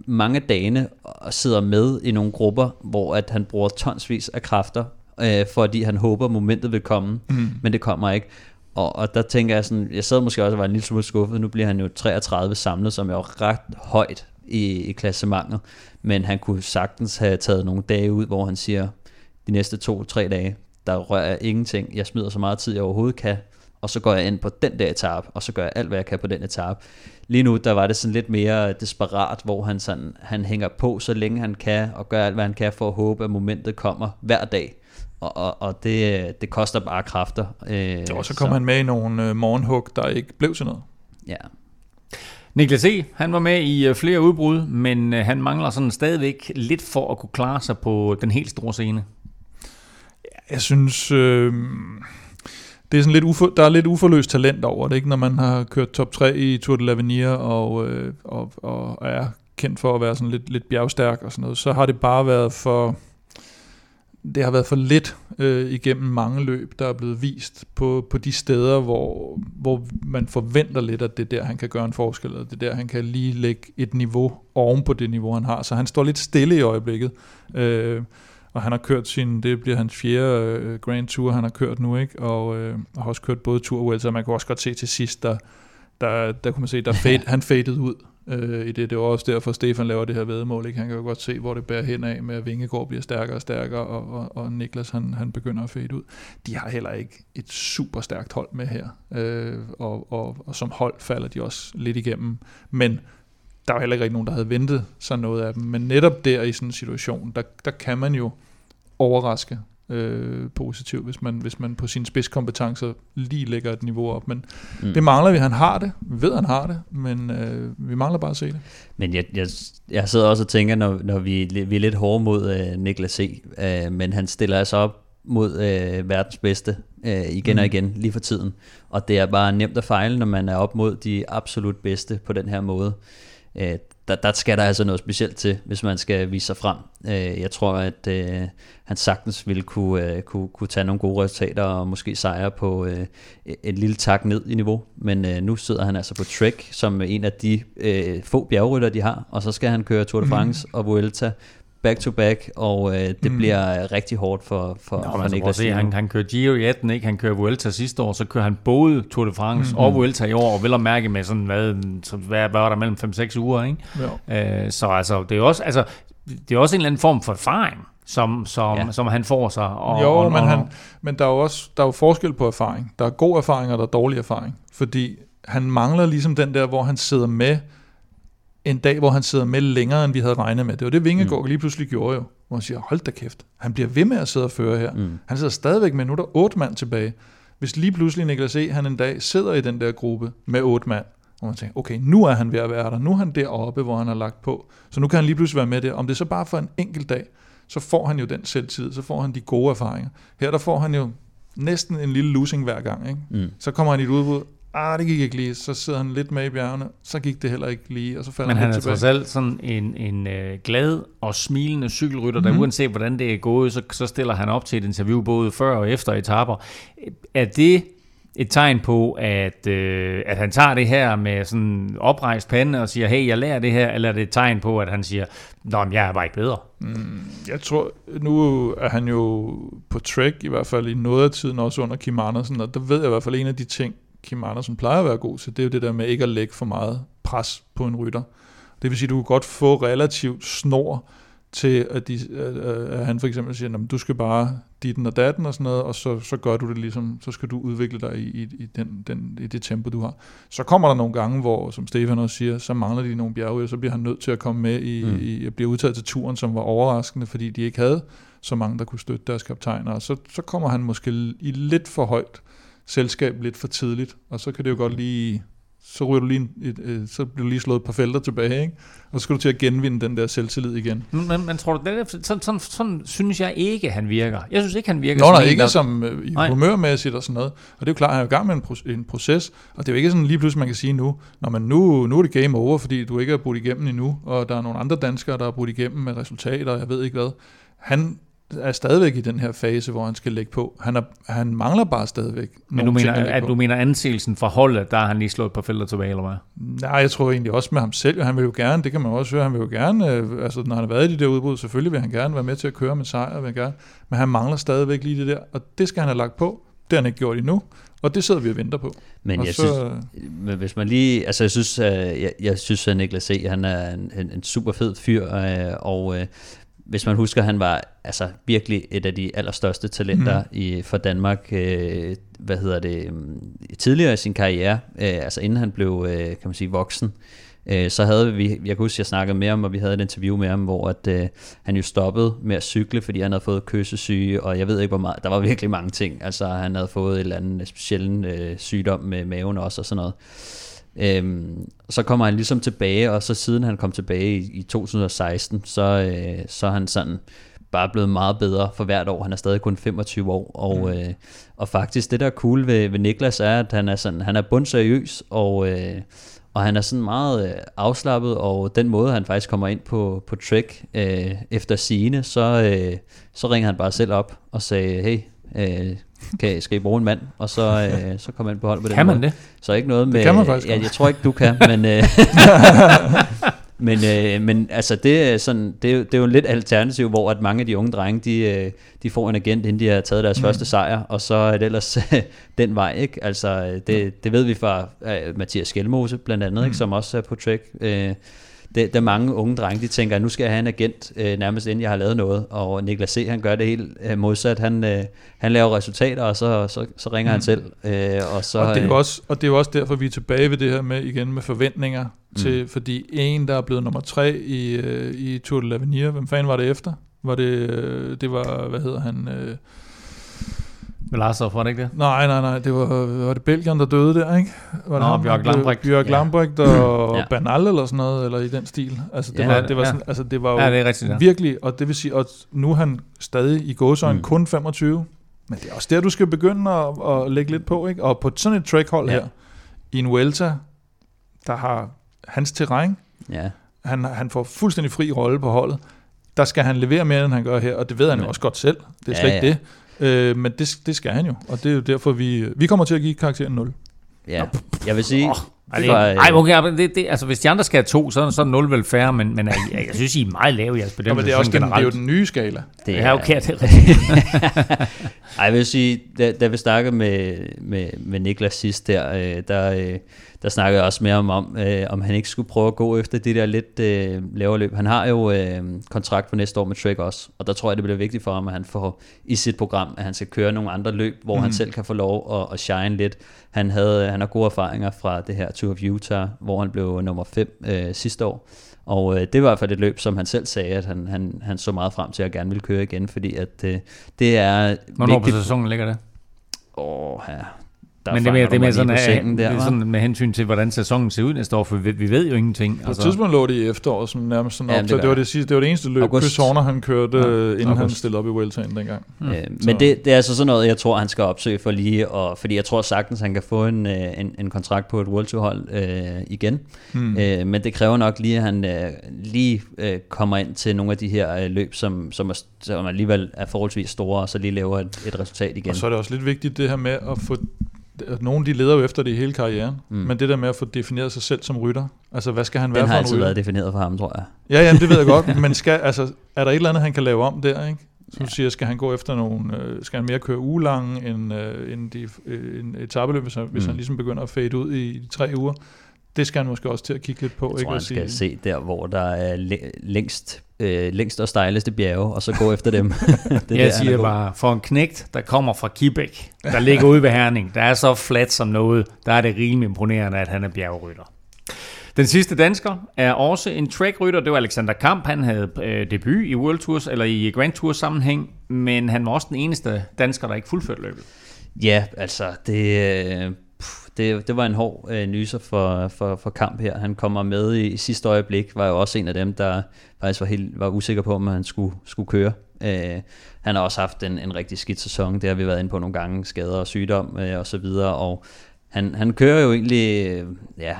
mange af dagene og sidder med i nogle grupper, hvor at han bruger tonsvis af kræfter, øh, fordi han håber, at momentet vil komme, mm. men det kommer ikke. Og, og der tænker jeg sådan, jeg sad måske også og var en lille smule skuffet, nu bliver han jo 33 samlet, som er jo ret højt i, i klassementet, men han kunne sagtens have taget nogle dage ud, hvor han siger, de næste to-tre dage, der rører jeg ingenting, jeg smider så meget tid, jeg overhovedet kan, og så går jeg ind på den der etape, og så gør jeg alt, hvad jeg kan på den etape. Lige nu, der var det sådan lidt mere desperat, hvor han, sådan, han hænger på, så længe han kan, og gør alt, hvad han kan for at håbe, at momentet kommer hver dag. Og, og, og det, det koster bare kræfter. Øh, og så kom så. han med i nogle øh, morgenhug, der ikke blev til noget. Ja. Niklas E., han var med i øh, flere udbrud, men øh, han mangler sådan stadigvæk lidt for at kunne klare sig på den helt store scene. Jeg synes, øh, det er sådan lidt ufor, der er lidt uforløst talent over det, ikke? når man har kørt top 3 i Tour de l'Avenir og, øh, og, og er kendt for at være sådan lidt, lidt bjergstærk og sådan noget, så har det bare været for det har været for lidt øh, igennem mange løb, der er blevet vist på, på de steder, hvor, hvor man forventer lidt, at det er der, han kan gøre en forskel, og det er der, han kan lige lægge et niveau oven på det niveau, han har. Så han står lidt stille i øjeblikket. Øh, og han har kørt sin, det bliver hans fjerde øh, Grand Tour, han har kørt nu, ikke? Og, øh, har også kørt både Tour og så man kan også godt se til sidst, der, der, der kunne man se, der fade, han faded ud øh, i det. Det var også derfor, Stefan laver det her vedmål. Ikke? Han kan jo godt se, hvor det bærer hen af med, at Vingegaard bliver stærkere og stærkere, og, og, og Niklas han, han begynder at fade ud. De har heller ikke et super stærkt hold med her, øh, og, og, og som hold falder de også lidt igennem. Men der var heller ikke nogen, der havde ventet sig noget af dem. Men netop der i sådan en situation, der, der kan man jo overraske øh, positivt, hvis man, hvis man på sine spidskompetencer lige lægger et niveau op. Men mm. det mangler vi. Han har det. Vi ved, han har det, men øh, vi mangler bare at se det. Men jeg, jeg, jeg sidder også og tænker, når, når vi, vi er lidt hårde mod øh, Niklas C., øh, men han stiller altså op mod øh, verdens bedste øh, igen mm. og igen lige for tiden. Og det er bare nemt at fejle, når man er op mod de absolut bedste på den her måde. Øh, der, der skal der altså noget specielt til, hvis man skal vise sig frem. Øh, jeg tror, at øh, han sagtens ville kunne, øh, kunne, kunne tage nogle gode resultater og måske sejre på øh, et lille tak ned i niveau. Men øh, nu sidder han altså på Trek som en af de øh, få bjergrytter, de har, og så skal han køre Tour de mhm. France mm. og Vuelta back to back, og øh, det mm. bliver rigtig hårdt for, for, Nå, for Niklas se, han, han kører Giro i 18, ikke? han kører Vuelta sidste år, så kører han både Tour de France mm. og Vuelta i år, og vil at mærke med sådan, hvad, hvad, hvad var der mellem 5-6 uger, ikke? Ja. Øh, så altså, det er også, altså, det er også en eller anden form for erfaring, som, som, ja. som han får sig. Og, jo, og, men, han, men der er jo også der er jo forskel på erfaring. Der er god erfaring, og der er dårlig erfaring. Fordi han mangler ligesom den der, hvor han sidder med en dag, hvor han sidder med længere, end vi havde regnet med. Det var det, Vingegaard mm. lige pludselig gjorde jo. Hvor han siger, hold da kæft, han bliver ved med at sidde og føre her. Mm. Han sidder stadigvæk med, nu er der otte mand tilbage. Hvis lige pludselig Niklas E., han en dag sidder i den der gruppe med otte mand, og man tænker, okay, nu er han ved at være der. Nu er han deroppe, hvor han har lagt på. Så nu kan han lige pludselig være med der. Om det er så bare for en enkelt dag, så får han jo den selvtid, så får han de gode erfaringer. Her der får han jo næsten en lille losing hver gang. Ikke? Mm. Så kommer han i et udbud, ah, det gik ikke lige, så sidder han lidt med i bjergene, så gik det heller ikke lige, og så falder Men han, han er trods alt sådan en, en uh, glad og smilende cykelrytter, mm-hmm. der uanset hvordan det er gået, så, så stiller han op til et interview både før og efter etaper. Er det et tegn på, at, øh, at han tager det her med sådan oprejst pande og siger, hey, jeg lærer det her, eller er det et tegn på, at han siger, nå, men jeg er bare ikke bedre? Mm, jeg tror, nu er han jo på track, i hvert fald i noget af tiden, også under Kim Andersen, og der ved jeg i hvert fald en af de ting, Kim Andersen plejer at være god til, det er jo det der med ikke at lægge for meget pres på en rytter. Det vil sige, at du kan godt få relativt snor til, at, de, at han for eksempel siger, du skal bare ditten og datten og sådan noget, og så, så gør du det ligesom, så skal du udvikle dig i, i, i, den, den, i det tempo, du har. Så kommer der nogle gange, hvor, som Stefan også siger, så mangler de nogle bjerge, og så bliver han nødt til at komme med i, mm. i at blive udtaget til turen, som var overraskende, fordi de ikke havde så mange, der kunne støtte deres kaptajner, og så, så kommer han måske i lidt for højt selskab lidt for tidligt, og så kan det jo godt lige, så ryger du lige, et, et, så bliver du lige slået et par felter tilbage, ikke? og så skal du til at genvinde den der selvtillid igen. Men, men tror du, det er, sådan, sådan, sådan synes jeg ikke, han virker. Jeg synes ikke, han virker Nå, nej, ikke der... som uh, i humørmæssigt og sådan noget. Og det er jo klart, at han er i gang med en, en proces, og det er jo ikke sådan lige pludselig, man kan sige nu, når man nu, nu er det game over, fordi du ikke er brudt igennem endnu, og der er nogle andre danskere, der er brudt igennem med resultater, jeg ved ikke hvad. Han er stadigvæk i den her fase, hvor han skal lægge på. Han, er, han mangler bare stadigvæk Men du mener, at, at du mener anseelsen for holdet, der har han lige slået på felter tilbage, eller hvad? Nej, jeg tror egentlig også med ham selv. Han vil jo gerne, det kan man også høre, han vil jo gerne, øh, altså når han har været i de der udbrud, selvfølgelig vil han gerne være med til at køre med sejr, vil gerne, men han mangler stadigvæk lige det der, og det skal han have lagt på. Det har han ikke gjort endnu, og det sidder vi og venter på. Men og jeg så, synes, men hvis man lige, altså jeg synes, jeg, jeg synes at Niklas C., han er en, en, en super fed fyr, øh, og hvis man husker, han var altså virkelig et af de allerstørste talenter mm. i, for Danmark, øh, hvad hedder det, øh, tidligere i sin karriere, øh, altså inden han blev, øh, kan man sige, voksen, øh, så havde vi, jeg kan huske, jeg snakkede med ham, og vi havde et interview med ham, hvor at, øh, han jo stoppede med at cykle, fordi han havde fået kyssesyge, og jeg ved ikke hvor meget, der var virkelig mange ting, altså han havde fået et eller andet specielt øh, sygdom med maven også og sådan noget. Øhm, så kommer han ligesom tilbage, og så siden han kom tilbage i, i 2016, så, øh, så er han sådan bare blevet meget bedre for hvert år. Han er stadig kun 25 år, og, mm. øh, og faktisk det der er cool ved, ved Niklas er, at han er, sådan, han er bundseriøs, og, øh, og han er sådan meget øh, afslappet, og den måde han faktisk kommer ind på, på Trek øh, efter sine, så, øh, så ringer han bare selv op og sagde, hey, øh, kan, skal I bruge en mand, og så, øh, så kommer man på hold på den Kan man måde. det? Så ikke noget med... Det kan man faktisk ja, jeg tror ikke, du kan, men... Øh, men, øh, men altså, det er, sådan, det, er, jo- det er jo en lidt alternativ, hvor at mange af de unge drenge, de, øh, de får en agent, inden de har taget deres mm. første sejr, og så er det ellers den vej, ikke? Altså, øh, det, det ved vi fra øh, Mathias Skelmose, blandt andet, ikke? som også er på Trek. Øh, det, der er mange unge drenge, de tænker, at nu skal jeg have en agent, øh, nærmest inden jeg har lavet noget. Og Niklas C., han gør det helt øh, modsat. Han, øh, han laver resultater, og så, så, så ringer mm. han selv. Øh, og, så, Og det, er øh, også, og det er jo også derfor, vi er tilbage ved det her med igen med forventninger Mm. til, fordi en, der er blevet nummer tre i, øh, i Tour de l'Avenir, hvem fanden var det efter? Var det, øh, det var, hvad hedder han? Øh, Velasov, var det ikke det? nej, nej, nej, det var, var det Belgien, der døde der, ikke? Var det Nå, ham, Bjørk Lambrecht. Bjørk Ja. Lambrecht og Ja. ja. Bernal eller sådan noget, eller i den stil. Altså, det, Ja, var, det var ja. sådan, altså, det var jo Ja, det er rigtigt, ja. virkelig, og det vil sige, at nu er han stadig i gåsøjne Mm. kun 25, men det er også der, du skal begynde at, at lægge lidt på, ikke? Og på sådan et trackhold Ja. ja. her, i en Vuelta, der har hans terræn, ja. han, han får fuldstændig fri rolle på holdet, der skal han levere mere, end han gør her, og det ved han jo Ja. også godt selv. Det er Ja, slet ikke ja. det. Øh, men det, det skal han jo, og det er jo derfor, vi, vi kommer til at give karakteren 0. ja. Jeg vil sige... Ej, det, fra, øh, ej, okay, det, det, altså, hvis de andre skal have to, så, er- så er 0 vel færre, men, men jeg, jeg, jeg synes, I er meget lave i jeres Ja, bedømmelse. men det er, også den, det er jo den nye skala. det Ja, okay, det er rigtigt. Ej, jeg vil sige, da, da vi snakkede med, med, med Niklas sidst der, øh, der, øh, der snakkede jeg også med ham om, øh, om han ikke skulle prøve at gå efter det der lidt øh, lavere løb. Han har jo øh, kontrakt for næste år med Trek også, og der tror jeg, det bliver vigtigt for ham, at han får i sit program, at han skal køre nogle andre løb, hvor mm. han selv kan få lov at, at shine lidt. Han, havde, han har gode erfaringer fra det her Tour of Utah, hvor han blev nummer 5 øh, sidste år. Og øh, det var i hvert fald et løb, som han selv sagde, at han, han, han så meget frem til at gerne ville køre igen, fordi at øh, det er Hvornår på vigtigt. sæsonen ligger det? Åh, ja. Der Men det er mere, det er mere sådan, det der, er hva'? sådan med hensyn til, hvordan sæsonen ser ud næste år, for vi, vi ved jo ingenting. På et tidspunkt lå det i efteråret, som nærmest sådan op det til. gør Det var det. det, sidste, det var det eneste løb, August. Chris Horner han kørte, Ja, ja, inden han august. stillede op i Vueltaen dengang. Øh, Så- men det, det er altså sådan noget, jeg tror, han skal opsøge for lige, og, fordi jeg tror sagtens, han kan få en, øh, en, en kontrakt på et World Tour hold øh, igen. Hmm. Øh, men det kræver nok lige, at han øh, lige øh, kommer ind til nogle af de her øh, løb, som, som, er, som alligevel er forholdsvis store, og så lige laver et, et resultat igen. Og så er det også lidt vigtigt det her med at få nogen de leder jo efter det i hele karrieren, Mm. men det der med at få defineret sig selv som rytter, altså hvad skal han være Den har for en altid rytter? været defineret for ham, tror jeg. Ja, ja, det ved jeg godt, men skal, altså, er der et eller andet, han kan lave om der, ikke? Som du siger, skal han gå efter nogle, øh, skal han mere køre ugelange end, øh, end de, øh, en etabeløb, hvis, han, hvis Mm. han ligesom begynder at fade ud i de tre uger? Det skal han måske også til at kigge lidt på, Jeg ikke? tror, han skal sige- se der, hvor der er læ- længst, øh, længst og stejleste bjerge, og så gå efter dem. det er der, jeg han er siger bare, for en knægt, der kommer fra Kibæk, der ligger ude ved Herning, der er så flat som noget, der er det rimelig imponerende, at han er bjergrytter. Den sidste dansker er også en trackrytter, det var Alexander Kamp. Han havde øh, debut i World Tours, eller i Grand Tour sammenhæng, men han var også den eneste dansker, der ikke fuldførte løbet. Ja, altså, det, det, det var en hård øh, nyser for, for, for kamp her. Han kommer med i, i sidste øjeblik, var jo også en af dem, der faktisk var, helt, var usikker på, om han skulle, skulle køre. Øh, han har også haft en, en rigtig skidt sæson, det har vi været inde på nogle gange, skader og sygdom øh, og så videre, og han, han kører jo egentlig, øh, ja,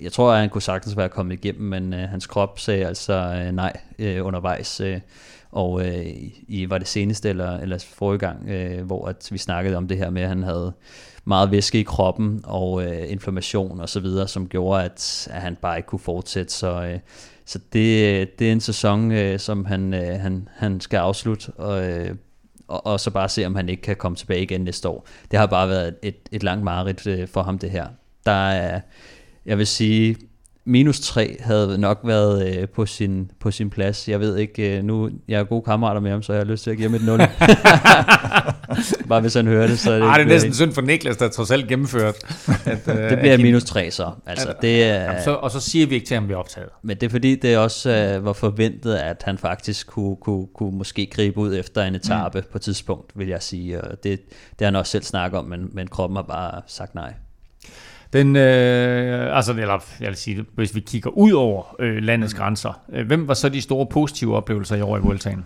jeg tror, at han kunne sagtens være kommet igennem, men øh, hans krop sagde altså øh, nej øh, undervejs. Øh, og øh, i, var det seneste eller, eller forrige gang, øh, hvor at vi snakkede om det her med, at han havde meget væske i kroppen og øh, inflammation og så videre, som gjorde, at, at han bare ikke kunne fortsætte. Så, øh, så det, det er en sæson, øh, som han, øh, han, han skal afslutte, og, øh, og, og så bare se, om han ikke kan komme tilbage igen næste år. Det har bare været et, et langt mareridt øh, for ham, det her. Der er, jeg vil sige, minus 3 havde nok været øh, på, sin, på sin plads. Jeg ved ikke, øh, nu jeg er gode kammerater med ham, så jeg har lyst til at give ham et 0. Bare hvis han hører det, så er det, Ej, det er ikke- næsten synd for Niklas, der trods alt gennemført. At, øh, det bliver at- minus 3 så. Altså, det er, Jamen, så, og så siger vi ikke til ham, at vi er optaget. Men det er fordi, det også øh, var forventet, at han faktisk kunne, kunne, kunne måske gribe ud efter en etape mm. på et tidspunkt, vil jeg sige. Og det, det har han også selv snakket om, men, men kroppen har bare sagt nej. Den, øh, altså, eller jeg vil sige, hvis vi kigger ud over øh, landets grænser, øh, hvem var så de store positive oplevelser i år i Vueltaen?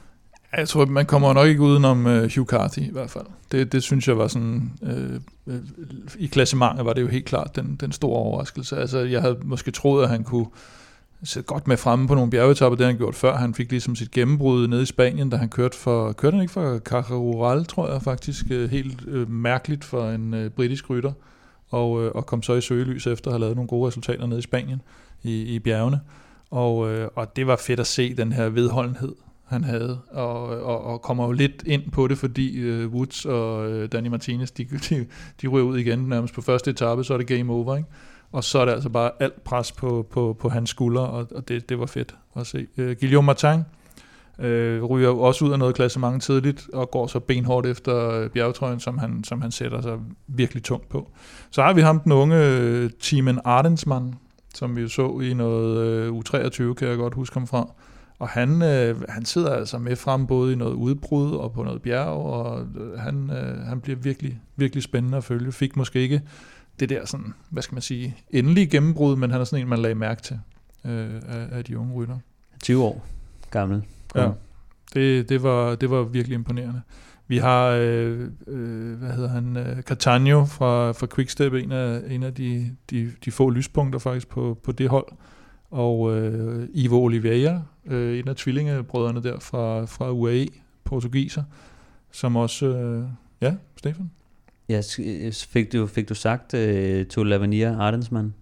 Jeg tror, man kommer nok ikke udenom uh, Hugh Carthy i hvert fald. Det, det synes jeg var sådan... Øh, øh, I klassementet var det jo helt klart den, den store overraskelse. Altså, jeg havde måske troet, at han kunne sidde godt med fremme på nogle bjergetapper, det han gjort før. Han fik ligesom sit gennembrud nede i Spanien, da han kørte for... Kørte han ikke for Cajarural, tror jeg faktisk. Øh, helt øh, mærkeligt for en øh, britisk rytter. Og, øh, og kom så i søgelys efter at have lavet nogle gode resultater nede i Spanien i, i bjergene. Og, øh, og det var fedt at se den her vedholdenhed, han havde, og, og, og kommer jo lidt ind på det, fordi øh, Woods og øh, Danny Martinez, de, de, de ryger ud igen nærmest på første etape, så er det game over, ikke? Og så er det altså bare alt pres på, på, på hans skuldre, og, og det, det var fedt at se. Øh, Guillaume Martin øh, ryger også ud af noget klassement tidligt, og går så benhårdt efter øh, bjergetrøjen, som han, som han sætter sig virkelig tungt på. Så har vi ham, den unge øh, Timen Ardensmann, som vi jo så i noget øh, U23, kan jeg godt huske ham fra. Og han, øh, han sidder altså med frem både i noget udbrud og på noget bjerg, og øh, han, øh, han bliver virkelig, virkelig spændende at følge. Fik måske ikke det der sådan, hvad skal man sige, endelige gennembrud, men han er sådan en, man lagde mærke til øh, af, af de unge rytter. 20 år gammel. Ja, det, det, var, det var virkelig imponerende. Vi har, øh, øh, hvad hedder han, øh, Catania fra, fra Quickstep, en af, en af de, de, de få lyspunkter faktisk på, på det hold. Og øh, Ivo Oliveira, øh, en af tvillingebrødrene der fra, fra UAE, portugiser, som også, øh, ja, Stefan? Ja, s- fik du, fik du sagt uh, to Lavinia Ardensman?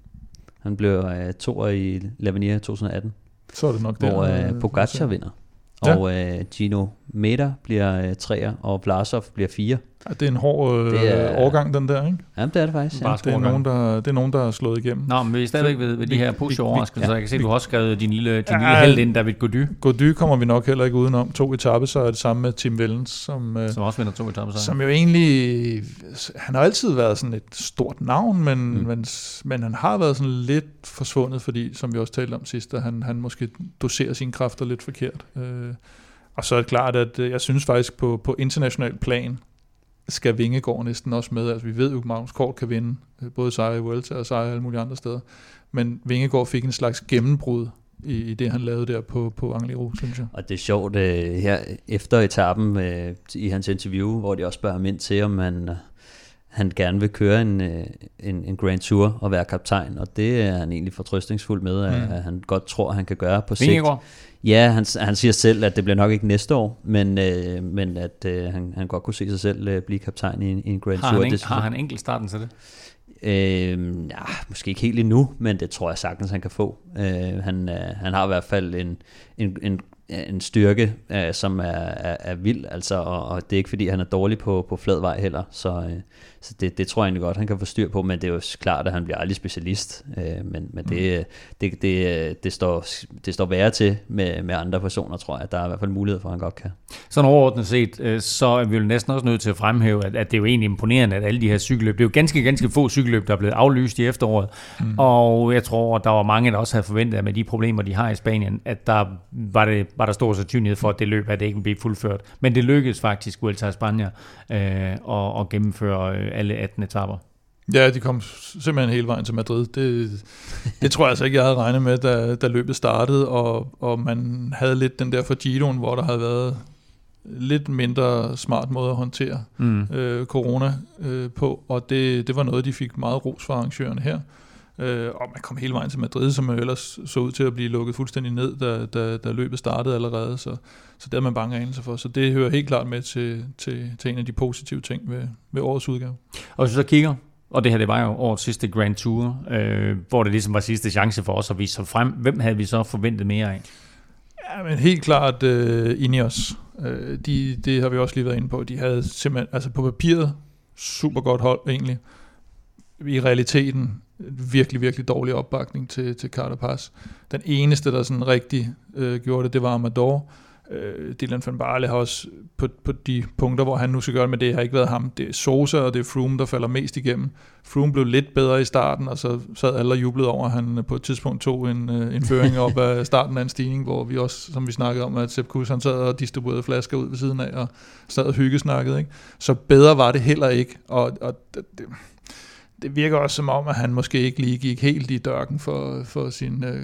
Han blev uh, toer i Lavinia 2018, Så er det nok der. hvor øh, uh, Pogacar vinder. Ja. Og øh, Gino Meta bliver uh, treer, og Vlasov bliver fire. Ja, det er en hård øh, Det er- overgang, den der, ikke? Jamen, det er det faktisk. Ja. Det er, nogen, der, det er nogen, der er slået igennem. Nå, men vi er stadigvæk ved, ved de her positive vi- overraskelser. ja, Jeg kan se, vi- du har også skrevet din lille, din Ja, lille held ind, David Gody, Gody kommer vi nok heller ikke udenom. To etape, så er det samme med Tim Wellens, som, øh, som også vinder to etaper sig. som jo egentlig... Han har altid været sådan et stort navn, men, Mm. mm. men, men han har været sådan lidt forsvundet, fordi, som vi også talte om sidst, at han, han måske doserer sine kræfter lidt forkert. Øh, og så er det klart, at øh, jeg synes faktisk på, på international plan, skal Vingegaard næsten også med. Altså vi ved jo, at Magnus Kort kan vinde øh, både sejre i Vuelta og sejre alle mulige andre steder. Men Vingegaard fik en slags gennembrud i, i det, han lavede der på, på Angliru, synes jeg. Og det er sjovt, øh, her efter etappen øh, i hans interview, hvor de også spørger ham ind til, om han, øh, han gerne vil køre en, øh, en, en Grand Tour og være kaptajn, og det er han egentlig fortrøstningsfuld med, at, Mm. at han godt tror, han kan gøre på sigt. Ja, han, han siger selv, at det bliver nok ikke næste år, men, øh, men at øh, han, han godt kunne se sig selv øh, blive kaptajn i en, i en Grand Har Tour. han, Det en, har han enkelt starten til det? Øh, ja, måske ikke helt endnu, men det tror jeg sagtens, han kan få. Øh, han, øh, han har i hvert fald en, en, en, en styrke, øh, som er, er, er vild, altså, og, og det er ikke fordi, han er dårlig på, på flad vej heller, så, øh, så det, det tror jeg egentlig godt, han kan få styr på, men det er jo klart, at han bliver aldrig specialist, øh, men, men det, det, det, det, står, det står værre til med, med andre personer, tror jeg. Der er i hvert fald mulighed for, at han godt kan. Sådan overordnet set, øh, så er vi jo næsten også nødt til at fremhæve, at, at det er jo egentlig imponerende, at alle de her cykelløb, det er jo ganske, ganske få cykelløb, der er blevet aflyst i efteråret. Mm. Og jeg tror, der var mange, der også havde forventet, at med de problemer, de har i Spanien, at der var, det, var der stor sandsynlighed for, at det løb, at det ikke blev fuldført. Men det lykkedes faktisk, Vuelta España, øh, at, at gennemføre øh, alle 18 etaper. Ja, de kom simpelthen hele vejen til Madrid. Det, det tror jeg altså ikke, jeg havde regnet med, da, da løbet startede, og, og man havde lidt den der for Giroen, hvor der havde været lidt mindre smart måde at håndtere Mm. øh, corona øh, på, og det, det var noget, de fik meget ros fra arrangørerne her. Øh, og man kom hele vejen til Madrid, som jo ellers så ud til at blive lukket fuldstændig ned, da, da, da løbet startede allerede, så, så det havde man bange anelse for. Så det hører helt klart med til, til, til en af de positive ting ved, ved årets udgave. Og hvis vi så kigger, og det her det var jo årets sidste Grand Tour, øh, hvor det ligesom var sidste chance for os at vise sig frem. Hvem havde vi så forventet mere af? Ja, men helt klart uh, Ineos. Uh, de, det har vi også lige været inde på. De havde simpelthen, altså på papiret, super godt hold egentlig. I realiteten virkelig, virkelig dårlig opbakning til, til Carapaz. Den eneste, der sådan rigtig øh, gjorde det, det var Amador. Øh, Dylan van Barle har også på, på de punkter, hvor han nu skal gøre det, men det har ikke været ham. Det er Sosa og det er Froome, der falder mest igennem. Froome blev lidt bedre i starten, og så sad alle og jublede over, at han på et tidspunkt tog en, øh, en føring op af starten af en stigning, hvor vi også, som vi snakkede om, at Sepp Kuss, han sad og distribuerede flasker ud ved siden af, og sad og hyggesnakkede. Ikke? Så bedre var det heller ikke, og, og det, det virker også som om, at han måske ikke lige gik helt i dørken for, for sin øh,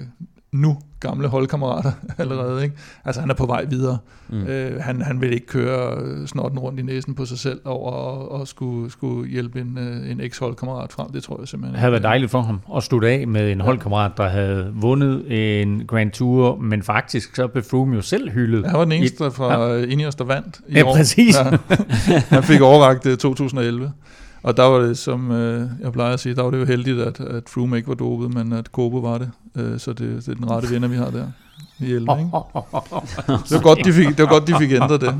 nu gamle holdkammerater allerede. Ikke? Altså han er på vej videre. Mm. Øh, han, han vil ikke køre øh, snorten rundt i næsen på sig selv over og, og skulle, skulle hjælpe en, øh, en eks-holdkammerat frem. Det tror jeg simpelthen Det havde været dejligt for ham at slutte af med en holdkammerat, der havde vundet en Grand Tour, men faktisk så blev Froome jo selv hyldet. Han var den eneste fra ja. Ineos, der vandt i Ja, år. præcis. Ja. Han fik overragt øh, 2011. Og der var det, som øh, jeg plejer at sige, der var det jo heldigt, at, at Froome ikke var dopet, men at Kobo var det. Øh, så det, det er den rette vinder, vi har der i 11. Ikke? Det var godt, de fik, det var godt, de fik ændret det.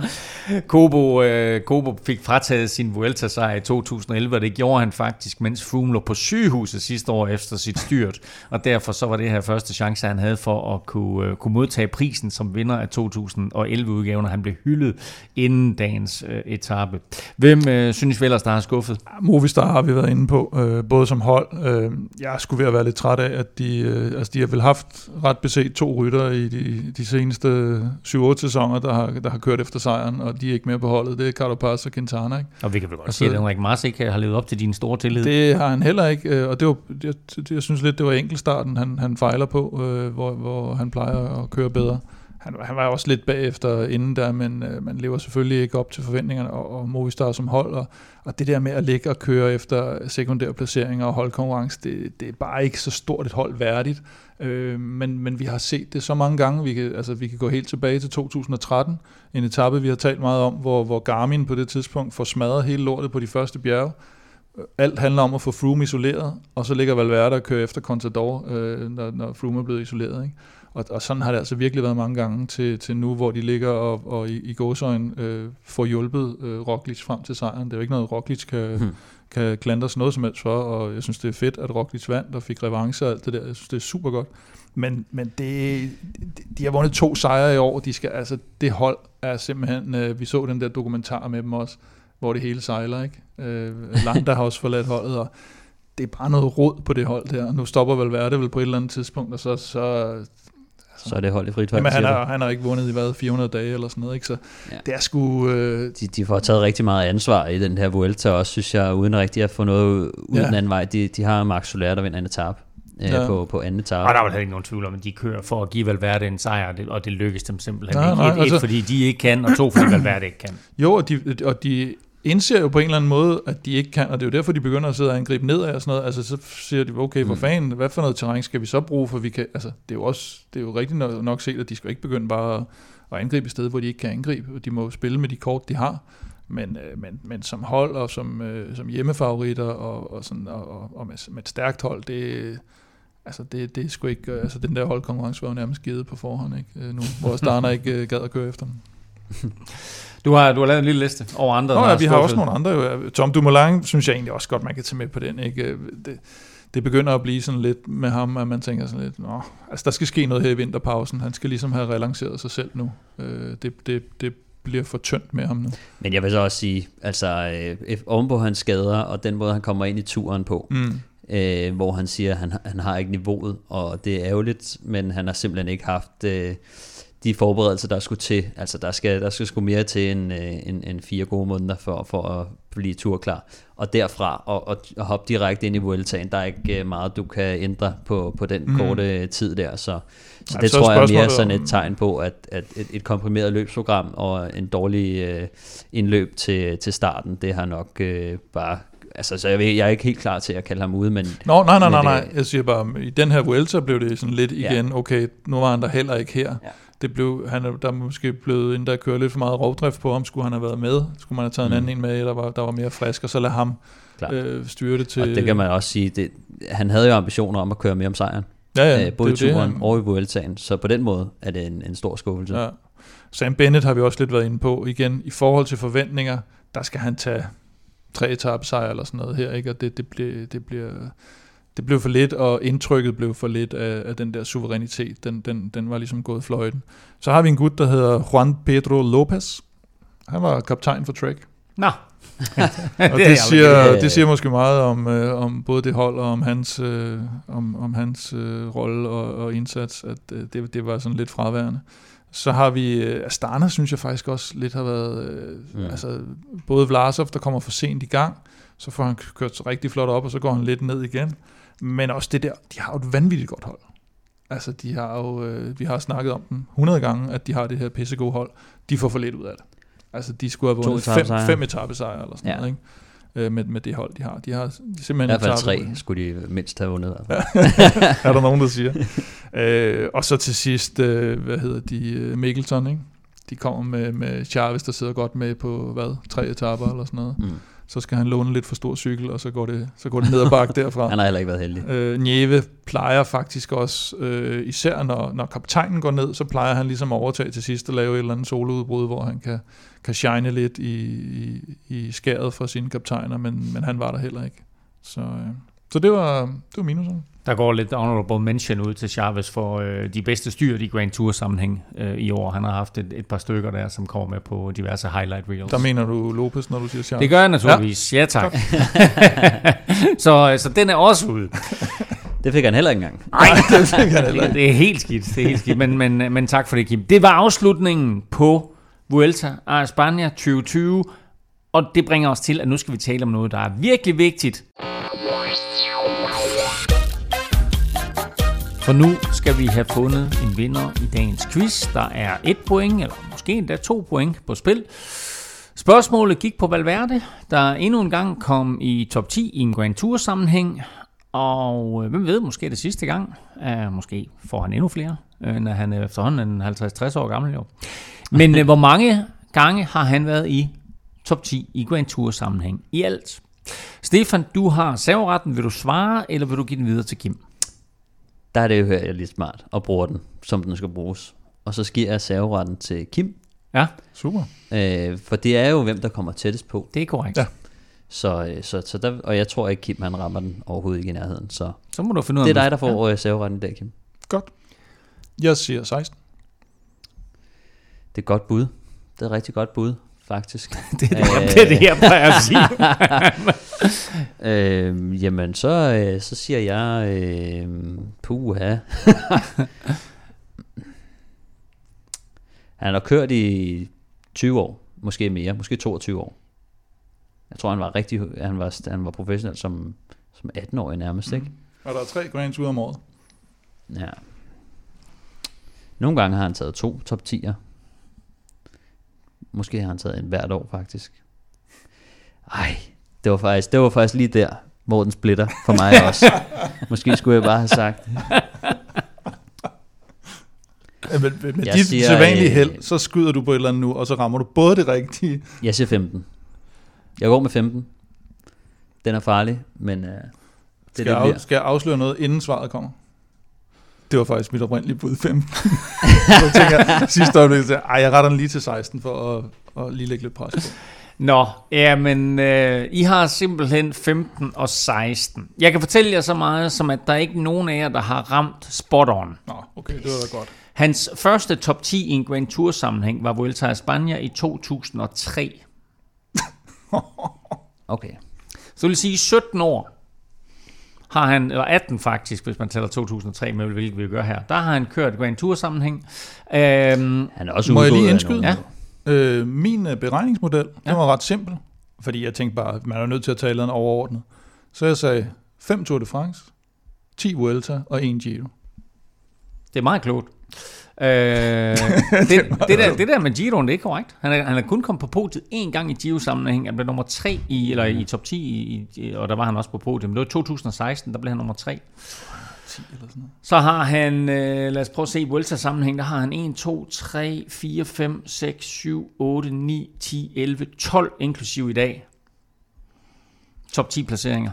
Kobo, øh, Kobo fik frataget sin Vuelta-sejr i 2011, og det gjorde han faktisk, mens Froome lå på sygehuset sidste år efter sit styrt. Og derfor så var det her første chance, han havde for at kunne, øh, kunne modtage prisen som vinder af 2011-udgaven, og han blev hyldet inden dagens øh, etape. Hvem øh, synes vi ellers, der har skuffet? Movistar har vi været inde på, øh, både som hold. Øh, jeg skulle ved at være lidt træt af, at de, øh, altså de har vel haft ret beset to rytter i de, de seneste 7-8 sæsoner, der har, der har kørt efter sejren, og de er ikke mere på holdet. Det er Carapaz og Quintana. Ikke? Og vi kan vel godt Altså- sige, at Henrik Mars ikke har levet op til din store tillid. Det har han heller ikke, øh, og det var, det, jeg synes lidt, det var enkeltstarten, han, han fejler på, øh, hvor, hvor han plejer at køre bedre. Han, han var også lidt bagefter inden der, men øh, man lever selvfølgelig ikke op til forventningerne, og, og Movistar som hold, og, og det der med at ligge og køre efter sekundære placeringer og holdkonkurrence, det, det er bare ikke så stort et hold værdigt. Øh, men, men vi har set det så mange gange, vi kan, altså, vi kan gå helt tilbage til 2013, en etape, vi har talt meget om, hvor, hvor Garmin på det tidspunkt får smadret hele lortet på de første bjerge, alt handler om at få Froome isoleret, og så ligger Valverde og kører efter Contador, øh, når, når Froome er blevet isoleret. Ikke? Og, og sådan har det altså virkelig været mange gange til, til nu, hvor de ligger og, og i, i gåsøjen øh, får hjulpet øh, Roglic frem til sejren. Det er jo ikke noget, Roglic kan, hmm. kan klandres noget som helst for, og jeg synes, det er fedt, at Roglic vandt og fik revanche og alt det der. Jeg synes, det er super godt. Men, men det, de har vundet to sejre i år. De skal, altså, det hold er simpelthen... Øh, vi så den der dokumentar med dem også, hvor det hele sejler, ikke? Øh, Landa har også forladt holdet, og det er bare noget rod på det hold der. Nu stopper vel Valverde vel på et eller andet tidspunkt, og så... så Så er det hold i frit. Jamen, han, har, han har ikke vundet i hvad, 400 dage eller sådan noget, ikke? Så Ja. det er sgu... Øh, de, de får taget rigtig meget ansvar i den her Vuelta også, synes jeg, uden rigtig at få noget ud Ja. den anden vej. De, de har Max Soler, der vinder en etape øh, Ja. på, på anden etape. Og der er vel heller ikke nogen tvivl om, at de kører for at give Valverde en sejr, og det, og det lykkes dem simpelthen Nej, ikke. nej, et, et, altså- fordi de ikke kan, og to, fordi Valverde ikke kan. Jo, og de, og de indser jo på en eller anden måde, at de ikke kan, og det er jo derfor, de begynder at sidde og angribe nedad og sådan noget. Altså, så siger de, okay, for Mm. fanden, hvad for noget terræn skal vi så bruge, for vi kan, altså, det er jo også, det er jo rigtigt nok, nok set, at de skal ikke begynde bare at, at angribe et sted, hvor de ikke kan angribe, og de må spille med de kort, de har. Men, øh, men, men som hold og som, øh, som hjemmefavoritter og, og, sådan, og, og, og med, med et stærkt hold, det, altså det, det er sgu ikke, øh, altså den der holdkonkurrence var jo nærmest givet på forhånd, ikke? Nu, hvor Starner ikke gad at køre efter dem. Du har, du har lavet en lille liste over andre, Nå, ja, har vi har også nogle andre. Jo. Tom Dumoulin synes jeg egentlig også godt, man kan tage med på den. Ikke? Det, det begynder at blive sådan lidt med ham, at man tænker sådan lidt, Nå, altså der skal ske noget her i vinterpausen. Han skal ligesom have relanceret sig selv nu. Øh, Det, det, det bliver for tyndt med ham nu. Men jeg vil så også sige, altså øh, ovenpå hans skader, og den måde, han kommer ind i turen på, Mm. øh, hvor han siger, at han, han har ikke niveauet, og det er ærgerligt, men han har simpelthen ikke haft øh, de forberedelser, der skulle til. Altså, der skal, der skal sgu mere til end, øh, end, end fire gode måneder for, for at blive turklar. Og derfra, og, og, og hoppe direkte ind i Vueltaen, der er ikke øh, meget, du kan ændre på, på den Mm. korte tid der. Så, så Ej, det så tror jeg er mere sådan et tegn på, at, at et, et komprimeret løbsprogram og en dårlig øh, indløb til, til starten, det har nok øh, bare... Altså, så jeg, ved, jeg er ikke helt klar til at kalde ham ude, men Nå, nej, nej, nej, nej. Jeg siger bare, i den her Vuelta blev det sådan lidt Ja. igen, okay, nu var han der heller ikke her. Ja. Det blev, han, er- der er måske blevet, inden der kører lidt for meget rovdrift på ham, skulle han have været med. Skulle man have taget mm. en anden en med, der var, der var mere frisk, og så lade ham Klart. øh, styre det til... Og det kan man også sige, det, han havde jo ambitioner om at køre mere om sejren, ja, ja, øh, både i det turen han- og i Vueltaen, så på den måde er det en, en stor skuffelse. Ja. Sam Bennett har vi også lidt været inde på. Igen, i forhold til forventninger, der skal han tage tre etappesejre eller sådan noget her, ikke? og det, det, bliver, det bliver det blev for lidt, og indtrykket blev for lidt af, af den der suverænitet. Den, den, den var ligesom gået fløjten. Så har vi en gut, der hedder Juan Pedro Lopez. Han var kaptajn for Trek. Nå, Og det, det, siger, det siger måske meget om, øh, om både det hold og om hans, øh, om, om hans øh, rolle og, og indsats, at øh, det, det var sådan lidt fraværende. Så har vi øh, Astana, synes jeg faktisk også lidt har været, øh, mm. altså både Vlasov, der kommer for sent i gang, så får han kørt sig rigtig flot op, og så går han lidt ned igen. Men også det der, de har jo et vanvittigt godt hold. Altså, de har jo, øh, vi har snakket om dem 100 gange, at de har det her pissegode hold. De får for lidt ud af det. Altså, de skulle have vundet fem, fem etappesejre eller sådan Ja. noget, ikke? Øh, med, med det hold, de har. De har I simpelthen hvert fald tre skulle de mindst have vundet. Er der nogen, der siger. øh, og så til sidst, øh, hvad hedder de, øh, Mikkelton, ikke? De kommer med, med Chavez, der sidder godt med på, hvad, tre etaper eller sådan noget. Mm. Så skal han låne lidt for stor cykel, og så går det, så går det ned ad bakke derfra. Han har heller ikke været heldig. Øh, Nieve plejer faktisk også, øh, især når, når kaptajnen går ned, så plejer han ligesom at overtage til sidst og lave et eller andet soloudbrud, hvor han kan, kan shine lidt i, i, i skæret for sine kaptajner, men, men han var der heller ikke. Så, øh, så det var, det var minuserne. der går lidt honorable mention ud til Chavez for øh, de bedste styr i Grand Tour sammenhæng øh, i år. Han har haft et, et par stykker der, som kommer med på diverse highlight reels. Der mener du Lopez, når du siger Charles? Det gør jeg naturligvis. Ja, ja tak. så, øh, så den er også ude. Det fik han heller ikke engang. Nej, det, det er helt skidt. Det er helt skidt. Men, men, men tak for det, Kim. Det var afslutningen på Vuelta a España 2020. Og det bringer os til, at nu skal vi tale om noget, der er virkelig vigtigt. For nu skal vi have fundet en vinder i dagens quiz. Der er et point, eller måske endda to point på spil. Spørgsmålet gik på Valverde, der endnu en gang kom i top 10 i en Grand Tour sammenhæng. Og øh, hvem ved, måske det sidste gang. Uh, måske får han endnu flere, øh, når han er efterhånden en 50-60 år gammel. Jo. Men øh, hvor mange gange har han været i top 10 i Grand Tour sammenhæng i alt? Stefan, du har serveretten. Vil du svare, eller vil du give den videre til Kim? Der er det jo her lidt smart og bruger den, som den skal bruges. Og så giver jeg serveretten til Kim, Ja, Super. øh, for det er jo hvem, der kommer tættest på. det er korrekt. Ja. Så, øh, så, så der, og jeg tror ikke, Kim han rammer den overhovedet ikke i nærheden. Så Så må du finde ud af, det er dig, der får ja. serveretten der, Kim. Godt. Jeg siger 16. Det er et godt bud. Det er et rigtig godt bud, faktisk. Det er det, det, er det jeg plejer at sige. øh, jamen, så, øh, så siger jeg, øh, puha. han har kørt i 20 år, måske mere, måske 22 år. Jeg tror, han var rigtig, han var, han var professionel som, som 18-årig nærmest, ikke? Og der er tre Grand Tour om året. Ja. Nogle gange har han taget to top 10'er. Måske har han taget en hvert år, faktisk. Ej, det var faktisk, det var faktisk lige der, hvor den splitter for mig også. Måske skulle jeg bare have sagt. Ja, Men med, med dit siger, sædvanlige øh, held, så skyder du på et eller andet nu, og så rammer du både det rigtige. Jeg siger 15. Jeg går med 15. Den er farlig, men uh, det er Skal, det, jeg, af, skal jeg afsløre noget, inden svaret kommer? Det var faktisk mit oprindelige bud 15. så tænker jeg sidste øjeblik, at jeg retter den lige til 16, for at, at lige lægge lidt pres på. Nå, jamen, øh, I har simpelthen 15 og 16. Jeg kan fortælle jer så meget, som at der er ikke nogen af jer, der har ramt spot on. Nå, okay, det var da godt. Hans første top 10 i en Grand Tour sammenhæng var Vuelta a España i 2003. Okay. Så det vil sige 17 år har han, eller 18 faktisk, hvis man tæller 2003 med, hvilket vi gør her. Der har han kørt Grand Tour sammenhæng. Øhm, Han er også Må jeg udgået lige af indskyde? Ja. Øh, min øh, beregningsmodel, Ja. den var ret simpel, fordi jeg tænkte bare, man er nødt til at tale noget overordnet. Så jeg sagde 5 Tour de France, 10 Vuelta og 1 Giro. det er meget klogt. Øh, det, det, der, det der med Giroen, det er korrekt. Han er, han er kun kommet på podiet én gang i Giro-sammenhæng. Han blev nummer 3 i, eller i top 10, i, i, og der var han også på podiet. Men det var 2016, der blev han nummer 3. 10 eller sådan noget. Så har han, øh, lad os prøve at se, i Vuelta-sammenhæng, der har han 1, 2, 3, 4, 5, 6, 7, 8, 9, 10, 11, 12, inklusiv i dag. Top 10 placeringer.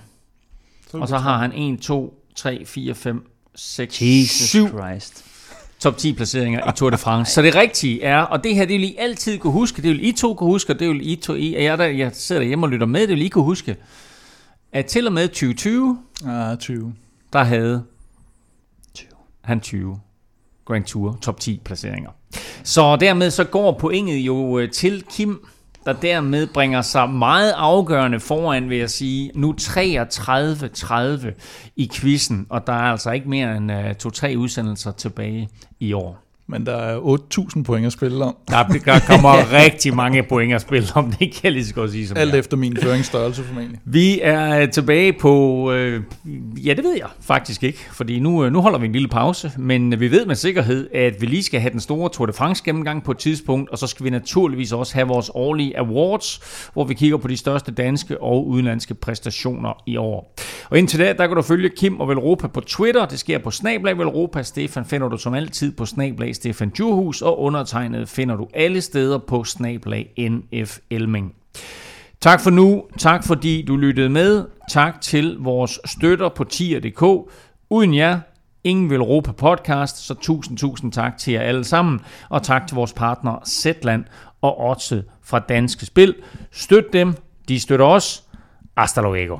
Og så har han 1, 2, 3, 4, 5, 6, Jesus 7 Christ. Top 10 placeringer i Tour de France. Så det rigtige er, og det her, det vil I altid kunne huske, det vil I to kunne huske, og det vil I to, I, og jeg, der, jeg sidder derhjemme og lytter med, det vil I kunne huske, at til og med 2020, Ah, 20. der havde 20. han 20 Grand Tour top 10 placeringer. Så dermed så går pointet jo øh, til Kim, der dermed bringer sig meget afgørende foran, vil jeg sige, nu 33-30 i quizzen, og der er altså ikke mere end uh, to-tre udsendelser tilbage i år. Men der er 8.000 point at spille om. Der, der kommer rigtig mange point at spille om, det kan jeg lige så godt sige som Alt jeg. efter min føringsstørrelse formentlig. Vi er øh, tilbage på, øh, ja det ved jeg faktisk ikke, fordi nu, øh, nu holder vi en lille pause, men vi ved med sikkerhed, at vi lige skal have den store Tour de France gennemgang på et tidspunkt, og så skal vi naturligvis også have vores årlige awards, hvor vi kigger på de største danske og udenlandske præstationer i år. Og indtil da, der kan du følge Kim og Velropa på Twitter, det sker på Snablag Velropa, Stefan finder du som altid på Snablag Stefan Djurhus, og undertegnet finder du alle steder på snablag NF Elming. Tak for nu, tak fordi du lyttede med, tak til vores støtter på tier.dk. Uden jer, ingen vil råbe podcast, så tusind, tusind tak til jer alle sammen, og tak til vores partner Zetland og Otse fra Danske Spil. Støt dem, de støtter os. Hasta luego.